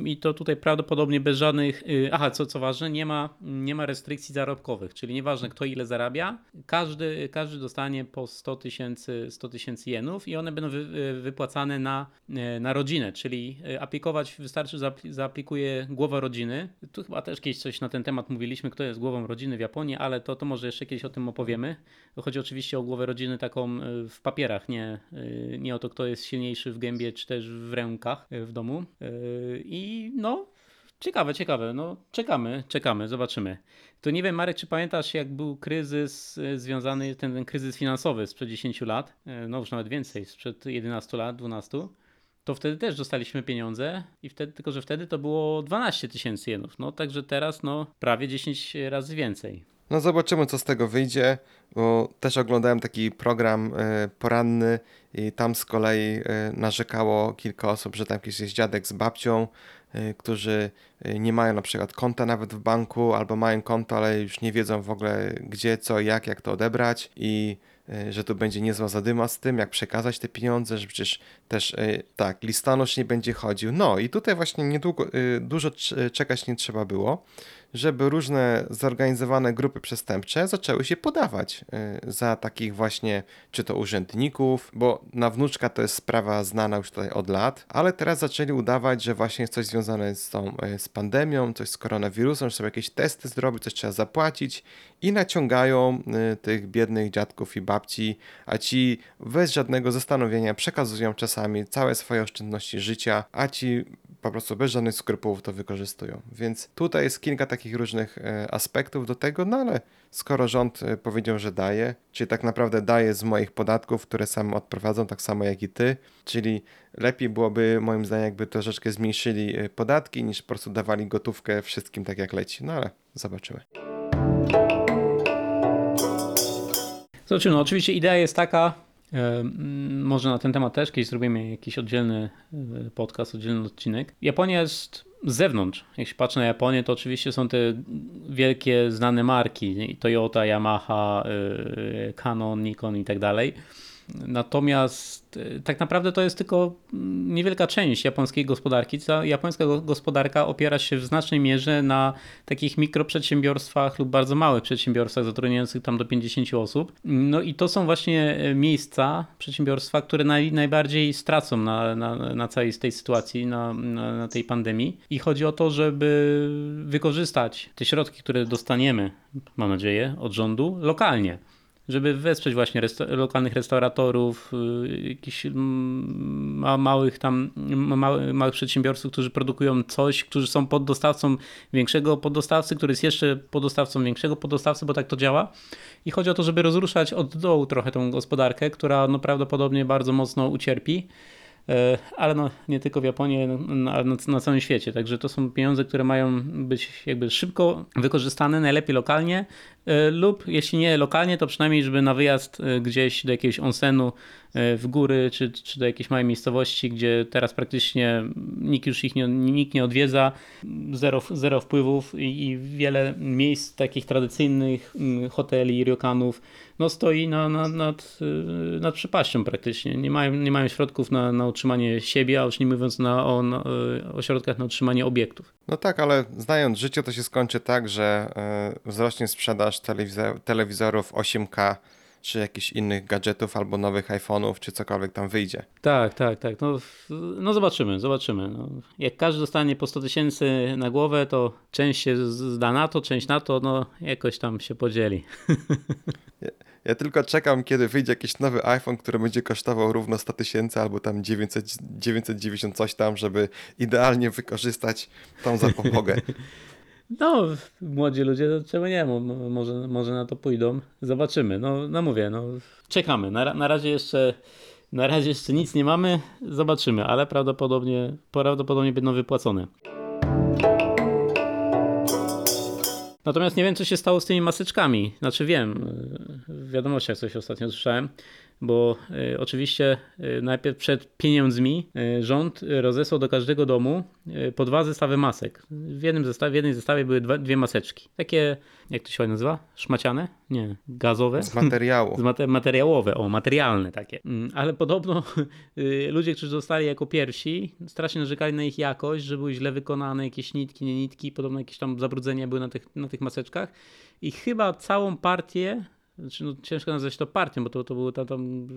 i to tutaj prawdopodobnie bez żadnych. y, Aha, co, co ważne, nie ma, nie ma restrykcji zarobkowych, czyli nieważne kto ile zarabia, każdy, każdy dostanie po 100 tysięcy 100 tysięcy jenów i one będą wy, y, wypłacane na, y, na rodzinę, czyli aplikować wystarczy, zaaplikuje głowa rodziny. Tu chyba też kiedyś coś na ten temat mówiliśmy, kto jest głową rodziny w Japonii, ale to, to może jeszcze kiedyś o tym opowiemy. Chodzi oczywiście o głowę rodziny taką w papierach, nie, nie o to, kto jest silniejszy w gębie czy też w rękach w domu. I no, ciekawe, ciekawe. No, czekamy, czekamy, zobaczymy. To nie wiem, Marek, czy pamiętasz, jak był kryzys y, związany, ten, ten kryzys finansowy sprzed 10 lat, y, no już nawet więcej, sprzed 11 lat, 12 to wtedy też dostaliśmy pieniądze i wtedy, tylko że wtedy to było 12 tysięcy jenów. No także teraz no prawie 10 razy więcej. No zobaczymy, co z tego wyjdzie, bo też oglądałem taki program e, poranny i tam z kolei e, narzekało kilka osób, że tam jakiś jest dziadek z babcią, e, którzy e, nie mają na przykład konta nawet w banku, albo mają konto, ale już nie wiedzą w ogóle gdzie, co, jak, jak to odebrać i że tu będzie niezła zadyma z tym, jak przekazać te pieniądze, że przecież też tak, listonosz nie będzie chodził. No i tutaj właśnie niedługo, dużo cz- czekać nie trzeba było, żeby różne zorganizowane grupy przestępcze zaczęły się podawać y, za takich właśnie, czy to urzędników, bo na wnuczka to jest sprawa znana już tutaj od lat, ale teraz zaczęli udawać, że właśnie jest coś związane z tą, y, z pandemią, coś z koronawirusem, że sobie jakieś testy zrobić, coś trzeba zapłacić i naciągają y, tych biednych dziadków i babci, a ci bez żadnego zastanowienia przekazują czasami całe swoje oszczędności życia, a ci po prostu bez żadnych skrupułów to wykorzystują. Więc tutaj jest kilka takich różnych e, aspektów do tego, no ale skoro rząd e, powiedział, że daje, czyli tak naprawdę daje z moich podatków, które sam odprowadzą, tak samo jak i ty, czyli lepiej byłoby moim zdaniem jakby troszeczkę zmniejszyli e, podatki, niż po prostu dawali gotówkę wszystkim tak jak leci. No ale zobaczymy. Zobaczymy, no oczywiście idea jest taka, może na ten temat też kiedyś zrobimy jakiś oddzielny e, podcast, oddzielny odcinek. Japonia jest z zewnątrz. Jeśli patrzę na Japonię, to oczywiście są te wielkie znane marki? Toyota, Yamaha, e, Canon, Nikon i tak dalej. Natomiast e, tak naprawdę to jest tylko mm, niewielka część japońskiej gospodarki. Ta japońska go- gospodarka opiera się w znacznej mierze na takich mikroprzedsiębiorstwach lub bardzo małych przedsiębiorstwach zatrudniających tam do 50 osób. No i to są właśnie e, miejsca, przedsiębiorstwa, które naj, najbardziej stracą na, na, na całej tej sytuacji, na, na, na tej pandemii. I chodzi o to, żeby wykorzystać te środki, które dostaniemy, mam nadzieję, od rządu lokalnie żeby wesprzeć właśnie lokalnych restauratorów, y, jakichś mm, ma- małych tam ma- małych, przedsiębiorców, którzy produkują coś, którzy są poddostawcą większego poddostawcy, który jest jeszcze poddostawcą większego poddostawcy, bo tak to działa. I chodzi o to, żeby rozruszać od dołu trochę tą gospodarkę, która no prawdopodobnie bardzo mocno ucierpi. E, Ale no, nie tylko w Japonii, ale na, na całym świecie. Także to są pieniądze, które mają być jakby szybko wykorzystane, najlepiej lokalnie, lub jeśli nie lokalnie, to przynajmniej, żeby na wyjazd e, gdzieś do jakiegoś onsenu e, w góry, czy, czy do jakiejś małej miejscowości, gdzie teraz praktycznie nikt już ich nie, nikt nie odwiedza, zero, zero wpływów i, i wiele miejsc takich tradycyjnych, hoteli, ryokanów, no stoi na, na, nad, nad przepaścią praktycznie. Nie mają, nie mają środków na, na utrzymanie siebie, a już nie mówiąc na, o, na, o środkach na utrzymanie obiektów. No tak, ale znając życie, to się skończy tak, że e, wzrośnie sprzedaż telewizor- telewizorów 8K, czy jakichś innych gadżetów, albo nowych iPhone'ów, czy cokolwiek tam wyjdzie. Tak, tak, tak. No, no zobaczymy, zobaczymy. No, jak każdy dostanie po 100 tysięcy na głowę, to część się zda na to, część na to, no jakoś tam się podzieli. Ja tylko czekam, kiedy wyjdzie jakiś nowy iPhone, który będzie kosztował równo 100 tysięcy, albo tam 900, 990 coś tam, żeby idealnie wykorzystać tą zapomogę. No, młodzi ludzie, to czemu nie, Mo- mo- może, może na to pójdą. Zobaczymy. No, no mówię, no, czekamy. Na, na razie jeszcze na razie jeszcze nic nie mamy, zobaczymy, ale prawdopodobnie, prawdopodobnie będą wypłacone. Natomiast nie wiem, co się stało z tymi maseczkami. Znaczy wiem, w wiadomościach coś ostatnio słyszałem, bo e, oczywiście e, najpierw przed pieniędzmi e, rząd rozesłał do każdego domu po dwa zestawy masek. W jednym zestawie, w jednej zestawie były dwa, dwie maseczki. Takie, jak to się nazywa? Szmaciane? Nie, gazowe? Z materiału. Z mate- materiałowe, o, materialne takie. Mm, Ale podobno y, ludzie, którzy zostali jako pierwsi, strasznie narzekali na ich jakość, że były źle wykonane, jakieś nitki, nie nitki, podobno jakieś tam zabrudzenia były na tych, na tych maseczkach. I chyba całą partię, znaczy no, ciężko nazwać to partią, bo to, to, było, tam, tam,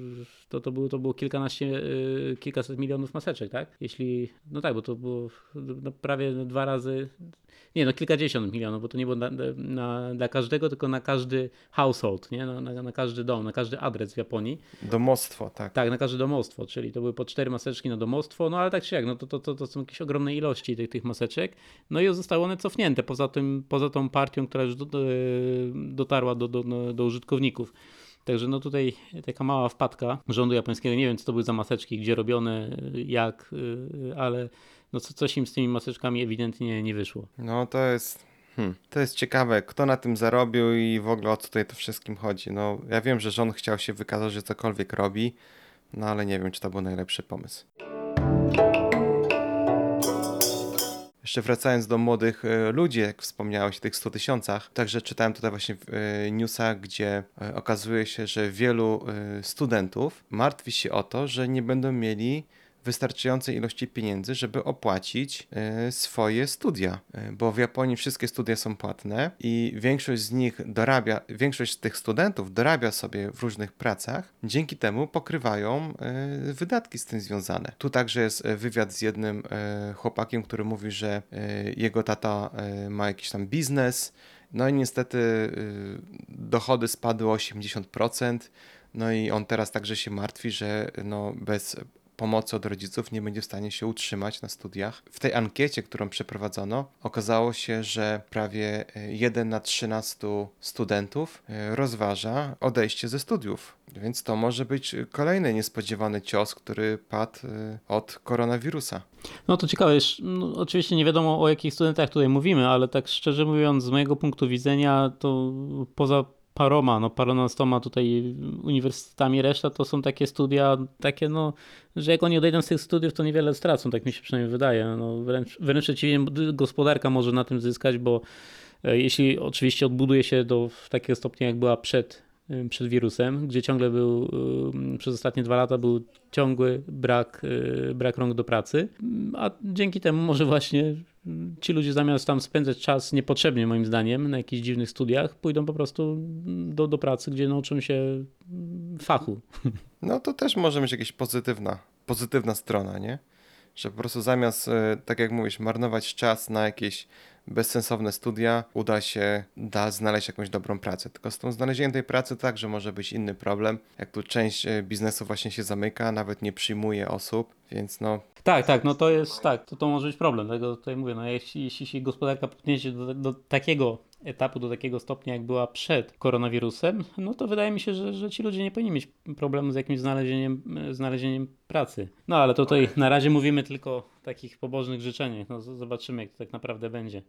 to, to, było, to było kilkanaście, y, kilkaset milionów maseczek, tak? Jeśli, no tak, bo to było no, prawie dwa razy, nie no kilkadziesiąt milionów, bo to nie było na, na, dla każdego, tylko na każdy household, nie? Na, na, na każdy dom, na każdy adres w Japonii. Domostwo, tak. Tak, na każde domostwo, czyli to były po cztery maseczki na domostwo, no ale tak czy jak, no to, to, to, to są jakieś ogromne ilości tych, tych maseczek, no i zostały one cofnięte poza, tym, poza tą partią, która już do, do, dotarła do, do, do użytkowników. Także no tutaj taka mała wpadka rządu japońskiego, nie wiem co to były za maseczki, gdzie robione, jak, y, ale no co, coś im z tymi maseczkami ewidentnie nie wyszło. No to jest. Hmm, to jest ciekawe, kto na tym zarobił i w ogóle o co tutaj to wszystkim chodzi. No, ja wiem, że rząd chciał się wykazać, że cokolwiek robi, no ale nie wiem, czy to był najlepszy pomysł. Jeszcze wracając do młodych e, ludzi, jak wspomniałeś, tych 100 tysiącach, także czytałem tutaj właśnie e, newsach, gdzie e, okazuje się, że wielu studentów martwi się o to, że nie będą mieli wystarczającej ilości pieniędzy, żeby opłacić e, swoje studia, E, bo w Japonii wszystkie studia są płatne i większość z nich dorabia, większość z tych studentów dorabia sobie w różnych pracach, dzięki temu pokrywają e, wydatki z tym związane. Tu także jest wywiad z jednym chłopakiem, który mówi, że jego tata ma jakiś tam biznes, no i niestety dochody spadły o 80%, no i on teraz także się martwi, że no bez pomocy od rodziców nie będzie w stanie się utrzymać na studiach. W tej ankiecie, którą przeprowadzono, okazało się, że prawie y, 1 na 13 studentów y, rozważa odejście ze studiów. Więc to może być kolejny niespodziewany cios, który padł y, od koronawirusa. No to ciekawe, no, oczywiście nie wiadomo o jakich studentach tutaj mówimy, ale tak szczerze mówiąc, z mojego punktu widzenia, to poza paroma, no paronastoma tutaj uniwersytetami, reszta to są takie studia, takie no, że jak oni odejdą z tych studiów, to niewiele stracą, tak mi się przynajmniej wydaje. No, wręcz, wręcz przeciwnie, gospodarka może na tym zyskać, bo e, jeśli oczywiście odbuduje się do takiego stopnia, jak była przed, przed wirusem, gdzie ciągle był, przez ostatnie dwa lata był ciągły brak, y, brak rąk do pracy, a dzięki temu może właśnie ci ludzie zamiast tam spędzać czas niepotrzebnie moim zdaniem na jakichś dziwnych studiach, pójdą po prostu do, do pracy, gdzie nauczą się fachu. No to też może być jakaś pozytywna, pozytywna strona, nie? Że po prostu zamiast, e, tak jak mówisz, marnować czas na jakieś bezsensowne studia, uda się da znaleźć jakąś dobrą pracę. Tylko z tą znalezieniem tej pracy także może być inny problem. Jak tu część e, biznesu właśnie się zamyka, nawet nie przyjmuje osób, więc no Tak, tak, no to jest tak, to, to może być problem. Dlatego tutaj mówię, no jeśli, jeśli się gospodarka podniesie do, do takiego etapu, do takiego stopnia, jak była przed koronawirusem, no to wydaje mi się, że, że ci ludzie nie powinni mieć problemu z jakimś znalezieniem, znalezieniem pracy. No ale tutaj na razie mówimy tylko o takich pobożnych życzeniach. No zobaczymy, jak to tak naprawdę będzie.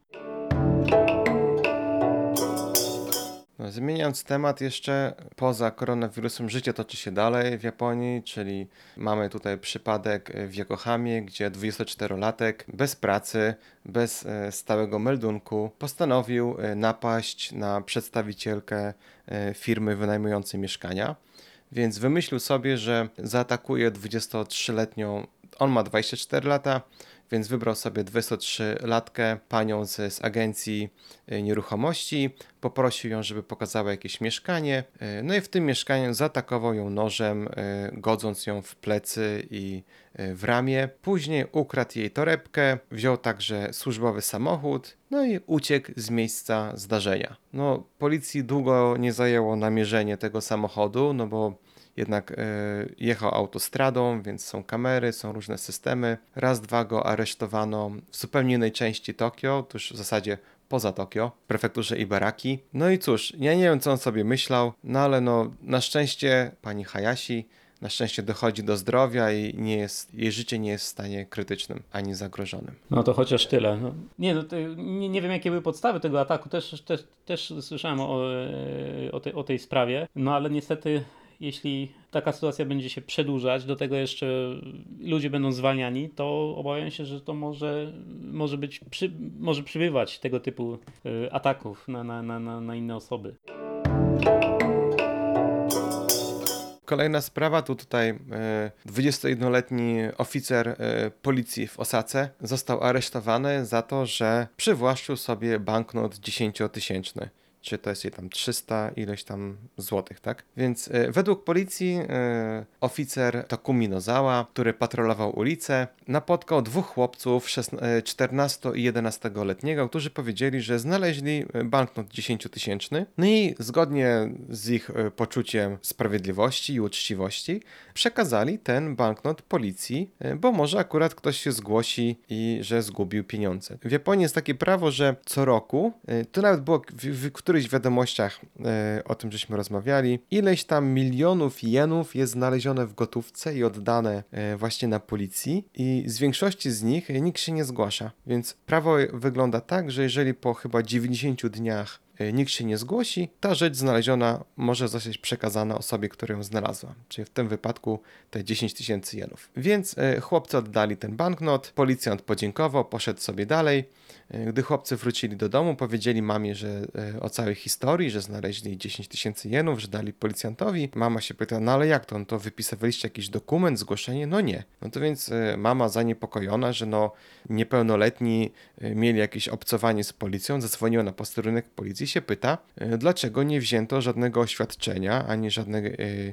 No, zmieniając temat jeszcze, poza koronawirusem życie toczy się dalej w Japonii, czyli mamy tutaj przypadek w Yokohamie, gdzie 24-latek bez pracy, bez e, stałego meldunku postanowił e, napaść na przedstawicielkę e, firmy wynajmującej mieszkania. Więc wymyślił sobie, że zaatakuje 23-letnią, on ma 24 lata, więc wybrał sobie 23-latkę, panią z, z agencji y, nieruchomości, poprosił ją, żeby pokazała jakieś mieszkanie. y, No i w tym mieszkaniu zaatakował ją nożem, y, godząc ją w plecy i w ramię. Później ukradł jej torebkę, wziął także służbowy samochód, no i uciekł z miejsca zdarzenia. No, policji długo nie zajęło namierzenie tego samochodu, no bo jednak e, jechał autostradą, więc są kamery, są różne systemy. Raz, dwa go aresztowano w zupełnie innej części Tokio, tuż w zasadzie poza Tokio, w prefekturze Ibaraki. No i cóż, ja nie wiem, co on sobie myślał, no ale no, na szczęście pani Hayashi na szczęście dochodzi do zdrowia i nie jest, jej życie nie jest w stanie krytycznym ani zagrożonym. No to chociaż tyle. No, nie, no nie, nie wiem jakie były podstawy tego ataku, też, też, też słyszałem o, e, o, tej, o tej sprawie, no ale niestety jeśli taka sytuacja będzie się przedłużać, do tego jeszcze ludzie będą zwalniani, to obawiam się, że to może, może być, przy, może przybywać tego typu y, ataków na, na, na, na inne osoby. Kolejna sprawa to tutaj e, 21-letni oficer e, policji w Osace został aresztowany za to, że przywłaszczył sobie banknot 10-tysięczny czy to jest je tam 300 ileś tam złotych, tak? Więc e, według policji e, oficer Takumi Nozawa, który patrolował ulicę, napotkał dwóch chłopców 14 i 11 letniego, którzy powiedzieli, że znaleźli e, banknot 10 tysięczny. No i zgodnie z ich e, poczuciem sprawiedliwości i uczciwości przekazali ten banknot policji, e, bo może akurat ktoś się zgłosi i że zgubił pieniądze. W Japonii jest takie prawo, że co roku, e, to nawet było w, w którychś wiadomościach e, o tym, żeśmy rozmawiali, ileś tam milionów jenów jest znalezione w gotówce i oddane e, właśnie na policji i z większości z nich nikt się nie zgłasza. Więc prawo wygląda tak, że jeżeli po chyba 90 dniach nikt się nie zgłosi, ta rzecz znaleziona może zostać przekazana osobie, która ją znalazła. Czyli w tym wypadku te 10 tysięcy jenów. Więc e, chłopcy oddali ten banknot, policjant podziękował, poszedł sobie dalej. E, Gdy chłopcy wrócili do domu, powiedzieli mamie, że e, o całej historii, że znaleźli 10 tysięcy jenów, że dali policjantowi. Mama się pyta, no ale jak to? No to wypisywaliście jakiś dokument, zgłoszenie? No nie. No to więc e, mama zaniepokojona, że no niepełnoletni e, mieli jakieś obcowanie z policją, zadzwoniła na posterunek policji i się pyta, e, dlaczego nie wzięto żadnego oświadczenia, ani żadnego, e,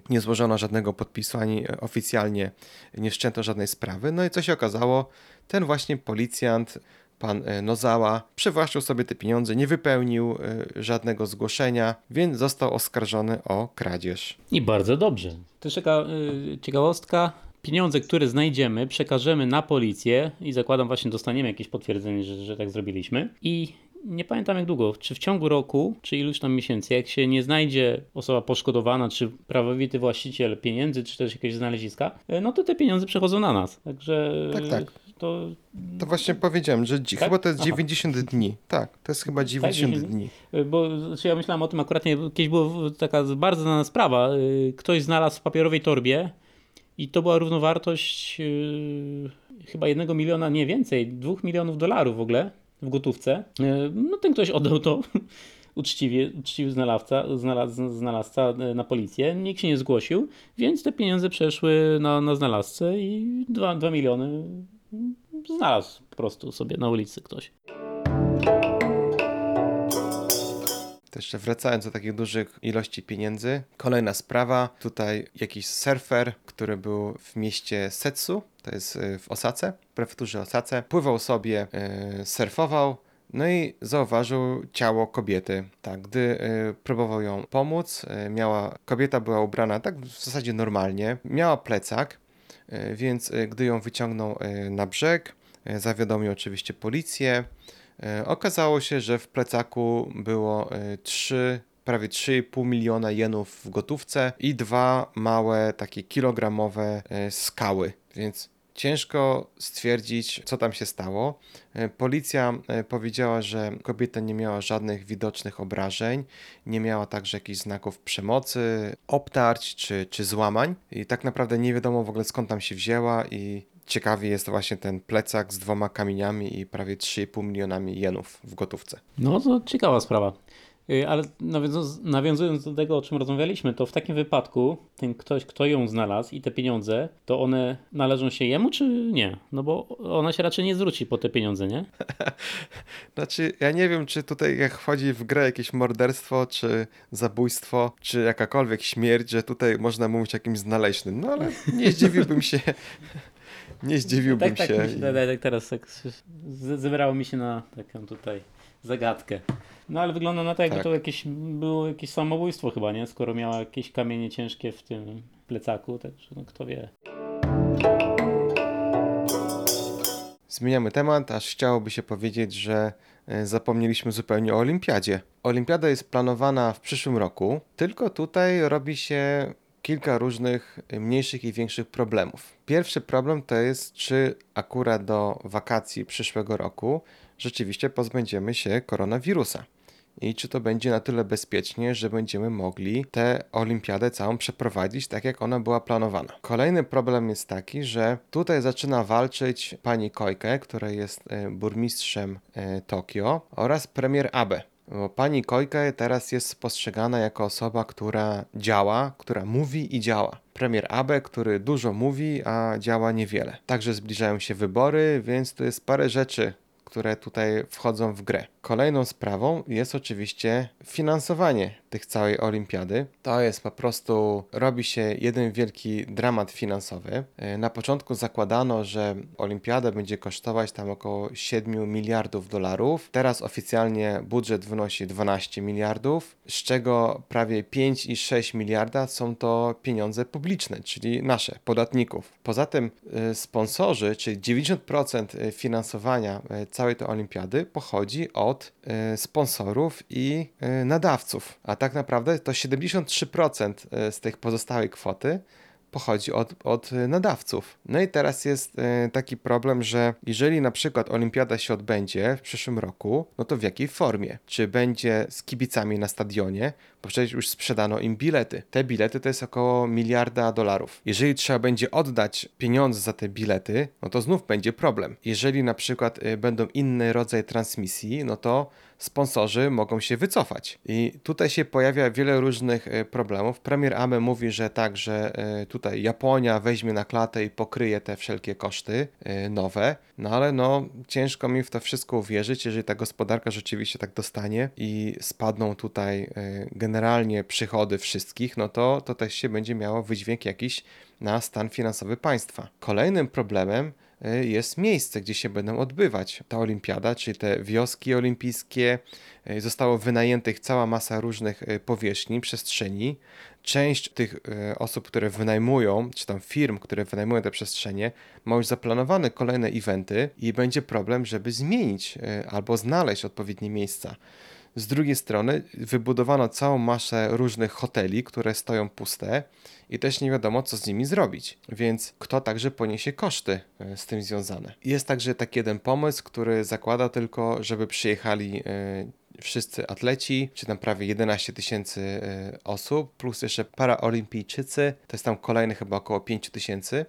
nie złożono żadnego podpisu, ani e, oficjalnie nie wszczęto żadnej sprawy. No i co się okazało? Ten właśnie policjant pan Nozała przywłaszczył sobie te pieniądze, nie wypełnił żadnego zgłoszenia, więc został oskarżony o kradzież. I bardzo dobrze. Y, ciekawostka. Pieniądze, które znajdziemy, przekażemy na policję i zakładam właśnie dostaniemy jakieś potwierdzenie, że, że tak zrobiliśmy. I nie pamiętam jak długo, czy w ciągu roku, czy iluś tam miesięcy, jak się nie znajdzie osoba poszkodowana, czy prawowity właściciel pieniędzy, czy też jakieś znaleziska, y, no to te pieniądze przechodzą na nas. Także Tak, tak. to To właśnie powiedziałem, że Tak? chyba to jest Aha. 90 dni. Tak, to jest chyba 90 10 dni. Y, Bo znaczy ja myślałem o tym akurat, nie, kiedyś była taka bardzo znana sprawa. y, Ktoś znalazł w papierowej torbie i to była równowartość yy, chyba jednego miliona, nie więcej, dwóch milionów dolarów w ogóle w gotówce. Yy, No ten ktoś oddał to uczciwie, uczciwy znalazca, znalaz, znalazca y, na policję. Nikt się nie zgłosił, więc te pieniądze przeszły na, na znalazcę i dwa, dwa miliony znalazł po prostu sobie na ulicy ktoś. To jeszcze wracając do takich dużych ilości pieniędzy. Kolejna sprawa. Tutaj jakiś surfer, który był w mieście Setsu, to jest y, w Osace, w prefekturze Osace, pływał sobie, y, surfował. No i zauważył ciało kobiety. Tak, gdy y, próbował ją pomóc, y, miała, kobieta była ubrana tak w zasadzie normalnie, miała plecak, y, więc y, gdy ją wyciągnął na brzeg, zawiadomił oczywiście policję. E, Okazało się, że w plecaku było e, 3, prawie 3,5 miliona jenów w gotówce i dwa małe, takie kilogramowe e, skały, więc ciężko stwierdzić, co tam się stało. E, Policja e, powiedziała, że kobieta nie miała żadnych widocznych obrażeń, nie miała także jakichś znaków przemocy, obtarć czy, czy złamań i tak naprawdę nie wiadomo w ogóle skąd tam się wzięła i ciekawy jest właśnie ten plecak z dwoma kamieniami i prawie 3,5 milionami jenów w gotówce. No to ciekawa sprawa. Y, Ale nawiązując, nawiązując do tego, o czym rozmawialiśmy, to w takim wypadku ten ktoś, kto ją znalazł i te pieniądze, to one należą się jemu, czy nie? No bo ona się raczej nie zwróci po te pieniądze, nie? Znaczy, ja nie wiem, czy tutaj jak wchodzi w grę jakieś morderstwo, czy zabójstwo, czy jakakolwiek śmierć, że tutaj można mówić o jakimś znaleźnym. No ale nie zdziwiłbym się. Nie zdziwiłbym Tak, tak, się. mi się, tak, teraz tak zebrało mi się na taką tutaj zagadkę. No ale wygląda na to, jakby Tak. to jakieś, było jakieś samobójstwo chyba, nie? Skoro miała jakieś kamienie ciężkie w tym plecaku, także no kto wie. Zmieniamy temat, aż chciałoby się powiedzieć, że e, zapomnieliśmy zupełnie o Olimpiadzie. Olimpiada jest planowana w przyszłym roku, tylko tutaj robi się kilka różnych mniejszych i większych problemów. Pierwszy problem to jest, czy akurat do wakacji przyszłego roku rzeczywiście pozbędziemy się koronawirusa. i czy to będzie na tyle bezpiecznie, że będziemy mogli tę olimpiadę całą przeprowadzić tak, jak ona była planowana. Kolejny problem jest taki, że tutaj zaczyna walczyć pani Koike, która jest e, burmistrzem e, Tokio oraz premier Abe. Bo pani Koike teraz jest postrzegana jako osoba, która działa, która mówi i działa. Premier Abe, który dużo mówi, a działa niewiele. Także zbliżają się wybory, więc tu jest parę rzeczy, które tutaj wchodzą w grę. Kolejną sprawą jest oczywiście finansowanie tych całej olimpiady. To jest po prostu, robi się jeden wielki dramat finansowy. E, Na początku zakładano, że olimpiada będzie kosztować tam około 7 miliardów dolarów. Teraz oficjalnie budżet wynosi 12 miliardów, z czego prawie 5,6 miliarda są to pieniądze publiczne, czyli nasze, podatników. Poza tym e, sponsorzy, czyli 90% finansowania e, całej tej olimpiady pochodzi od e, sponsorów i e, nadawców, a tak naprawdę to 73% e, z tych pozostałej kwoty pochodzi od, od nadawców. No i teraz jest taki problem, że jeżeli na przykład olimpiada się odbędzie w przyszłym roku, no to w jakiej formie? Czy będzie z kibicami na stadionie? Bo przecież już sprzedano im bilety. Te bilety to jest około miliarda dolarów. Jeżeli trzeba będzie oddać pieniądze za te bilety, no to znów będzie problem. Jeżeli na przykład e, będą inny rodzaj transmisji, no to sponsorzy mogą się wycofać. I tutaj się pojawia wiele różnych e, problemów. Premier Abe mówi, że tak, że e, tutaj Japonia weźmie na klatę i pokryje te wszelkie koszty nowe, no ale no ciężko mi w to wszystko uwierzyć, jeżeli ta gospodarka rzeczywiście tak dostanie i spadną tutaj e, generalnie przychody wszystkich, no to to też się będzie miało wydźwięk jakiś na stan finansowy państwa. Kolejnym problemem e, jest miejsce, gdzie się będą odbywać ta olimpiada, czyli te wioski olimpijskie. E, Zostało wynajętych cała masa różnych e, powierzchni, przestrzeni. Część tych osób, które wynajmują, czy tam firm, które wynajmują te przestrzenie, ma już zaplanowane kolejne eventy i będzie problem, żeby zmienić albo znaleźć odpowiednie miejsca. Z drugiej strony wybudowano całą masę różnych hoteli, które stoją puste i też nie wiadomo, co z nimi zrobić. Więc kto także poniesie koszty e, z tym związane. Jest także taki jeden pomysł, który zakłada tylko, żeby przyjechali e, wszyscy atleci, czy tam prawie 11 tysięcy e, osób, plus jeszcze paraolimpijczycy, to jest tam kolejne chyba około 5 tysięcy.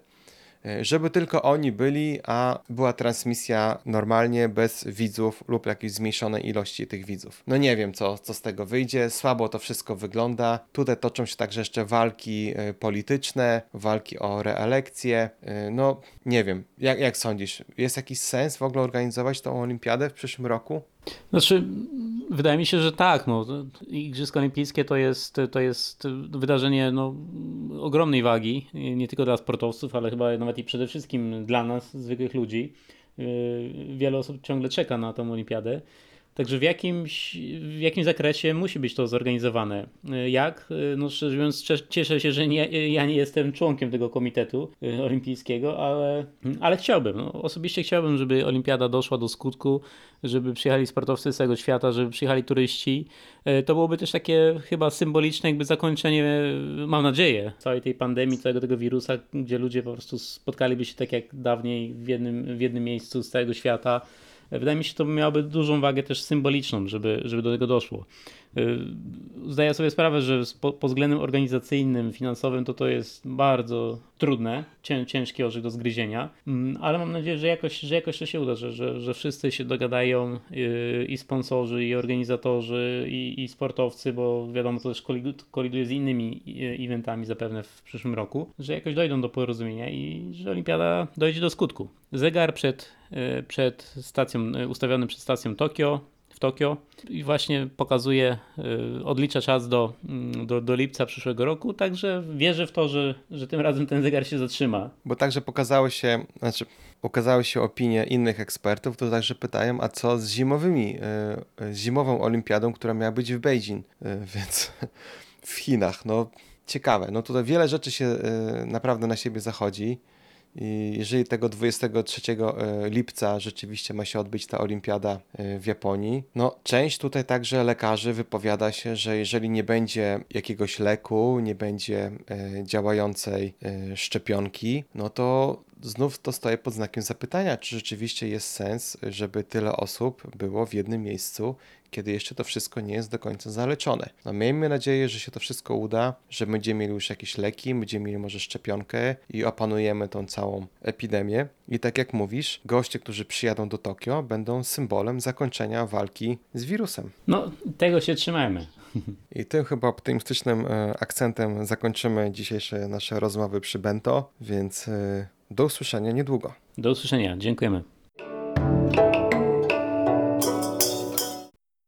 E, żeby tylko oni byli, a była transmisja normalnie, bez widzów lub jakiejś zmniejszonej ilości tych widzów. No nie wiem, co, co z tego wyjdzie, słabo to wszystko wygląda. Tutaj toczą się także jeszcze walki e, polityczne, walki o reelekcję. E, No nie wiem, jak, jak sądzisz, jest jakiś sens w ogóle organizować tą olimpiadę w przyszłym roku? Znaczy, wydaje mi się, że tak. No. Igrzyska Olimpijskie to jest, to jest wydarzenie no, ogromnej wagi, nie tylko dla sportowców, ale chyba nawet i przede wszystkim dla nas, zwykłych ludzi. Yy, Wiele osób ciągle czeka na tą olimpiadę. Także w jakimś, w jakimś zakresie musi być to zorganizowane. Yy, Jak? Yy, No szczerze mówiąc, cieszę się, że nie, ja nie jestem członkiem tego komitetu yy, olimpijskiego, ale, ale chciałbym. No, osobiście chciałbym, żeby olimpiada doszła do skutku, żeby przyjechali sportowcy z całego świata, żeby przyjechali turyści. To byłoby też takie chyba symboliczne jakby zakończenie, mam nadzieję, całej tej pandemii, całego tego wirusa, gdzie ludzie po prostu spotkaliby się tak jak dawniej w jednym, w jednym miejscu z całego świata. Wydaje mi się, to miałoby dużą wagę też symboliczną, żeby, żeby do tego doszło. Y, Zdaję sobie sprawę, że pod względem organizacyjnym, finansowym to to jest bardzo trudne, cię, ciężki orzech do zgryzienia, Mm, ale mam nadzieję, że jakoś, że jakoś to się uda, że, że, wszyscy się dogadają yy, i sponsorzy, i organizatorzy, i, i sportowcy, bo wiadomo, to też kolidu- koliduje z innymi yy, eventami zapewne w przyszłym roku, że jakoś dojdą do porozumienia i że olimpiada dojdzie do skutku. Zegar przed, przed stacją, ustawiony przed stacją Tokio Tokio. I właśnie pokazuje, y, odlicza czas do, mm, do, do lipca przyszłego roku, także wierzę w to, że, że tym razem ten zegar się zatrzyma. Bo także pokazały się, znaczy ukazały się opinie innych ekspertów, to także pytają, a co z zimowymi, e, z zimową olimpiadą, która miała być w Beijing, e, więc w Chinach, no ciekawe, no tutaj wiele rzeczy się naprawdę na siebie zachodzi i jeżeli tego 23 e, lipca rzeczywiście ma się odbyć ta olimpiada e, w Japonii, no część tutaj także lekarzy wypowiada się, że jeżeli nie będzie jakiegoś leku, nie będzie e, działającej szczepionki, no to znów to stoję pod znakiem zapytania, czy rzeczywiście jest sens, żeby tyle osób było w jednym miejscu, kiedy jeszcze to wszystko nie jest do końca zaleczone. No miejmy nadzieję, że się to wszystko uda, że będziemy mieli już jakieś leki, będziemy mieli może szczepionkę i opanujemy tą całą epidemię. I tak jak mówisz, goście, którzy przyjadą do Tokio, będą symbolem zakończenia walki z wirusem. No, tego się trzymajmy. I tym chyba optymistycznym e, akcentem zakończymy dzisiejsze nasze rozmowy przy Bento, więc e, do usłyszenia niedługo. Do usłyszenia. Dziękujemy.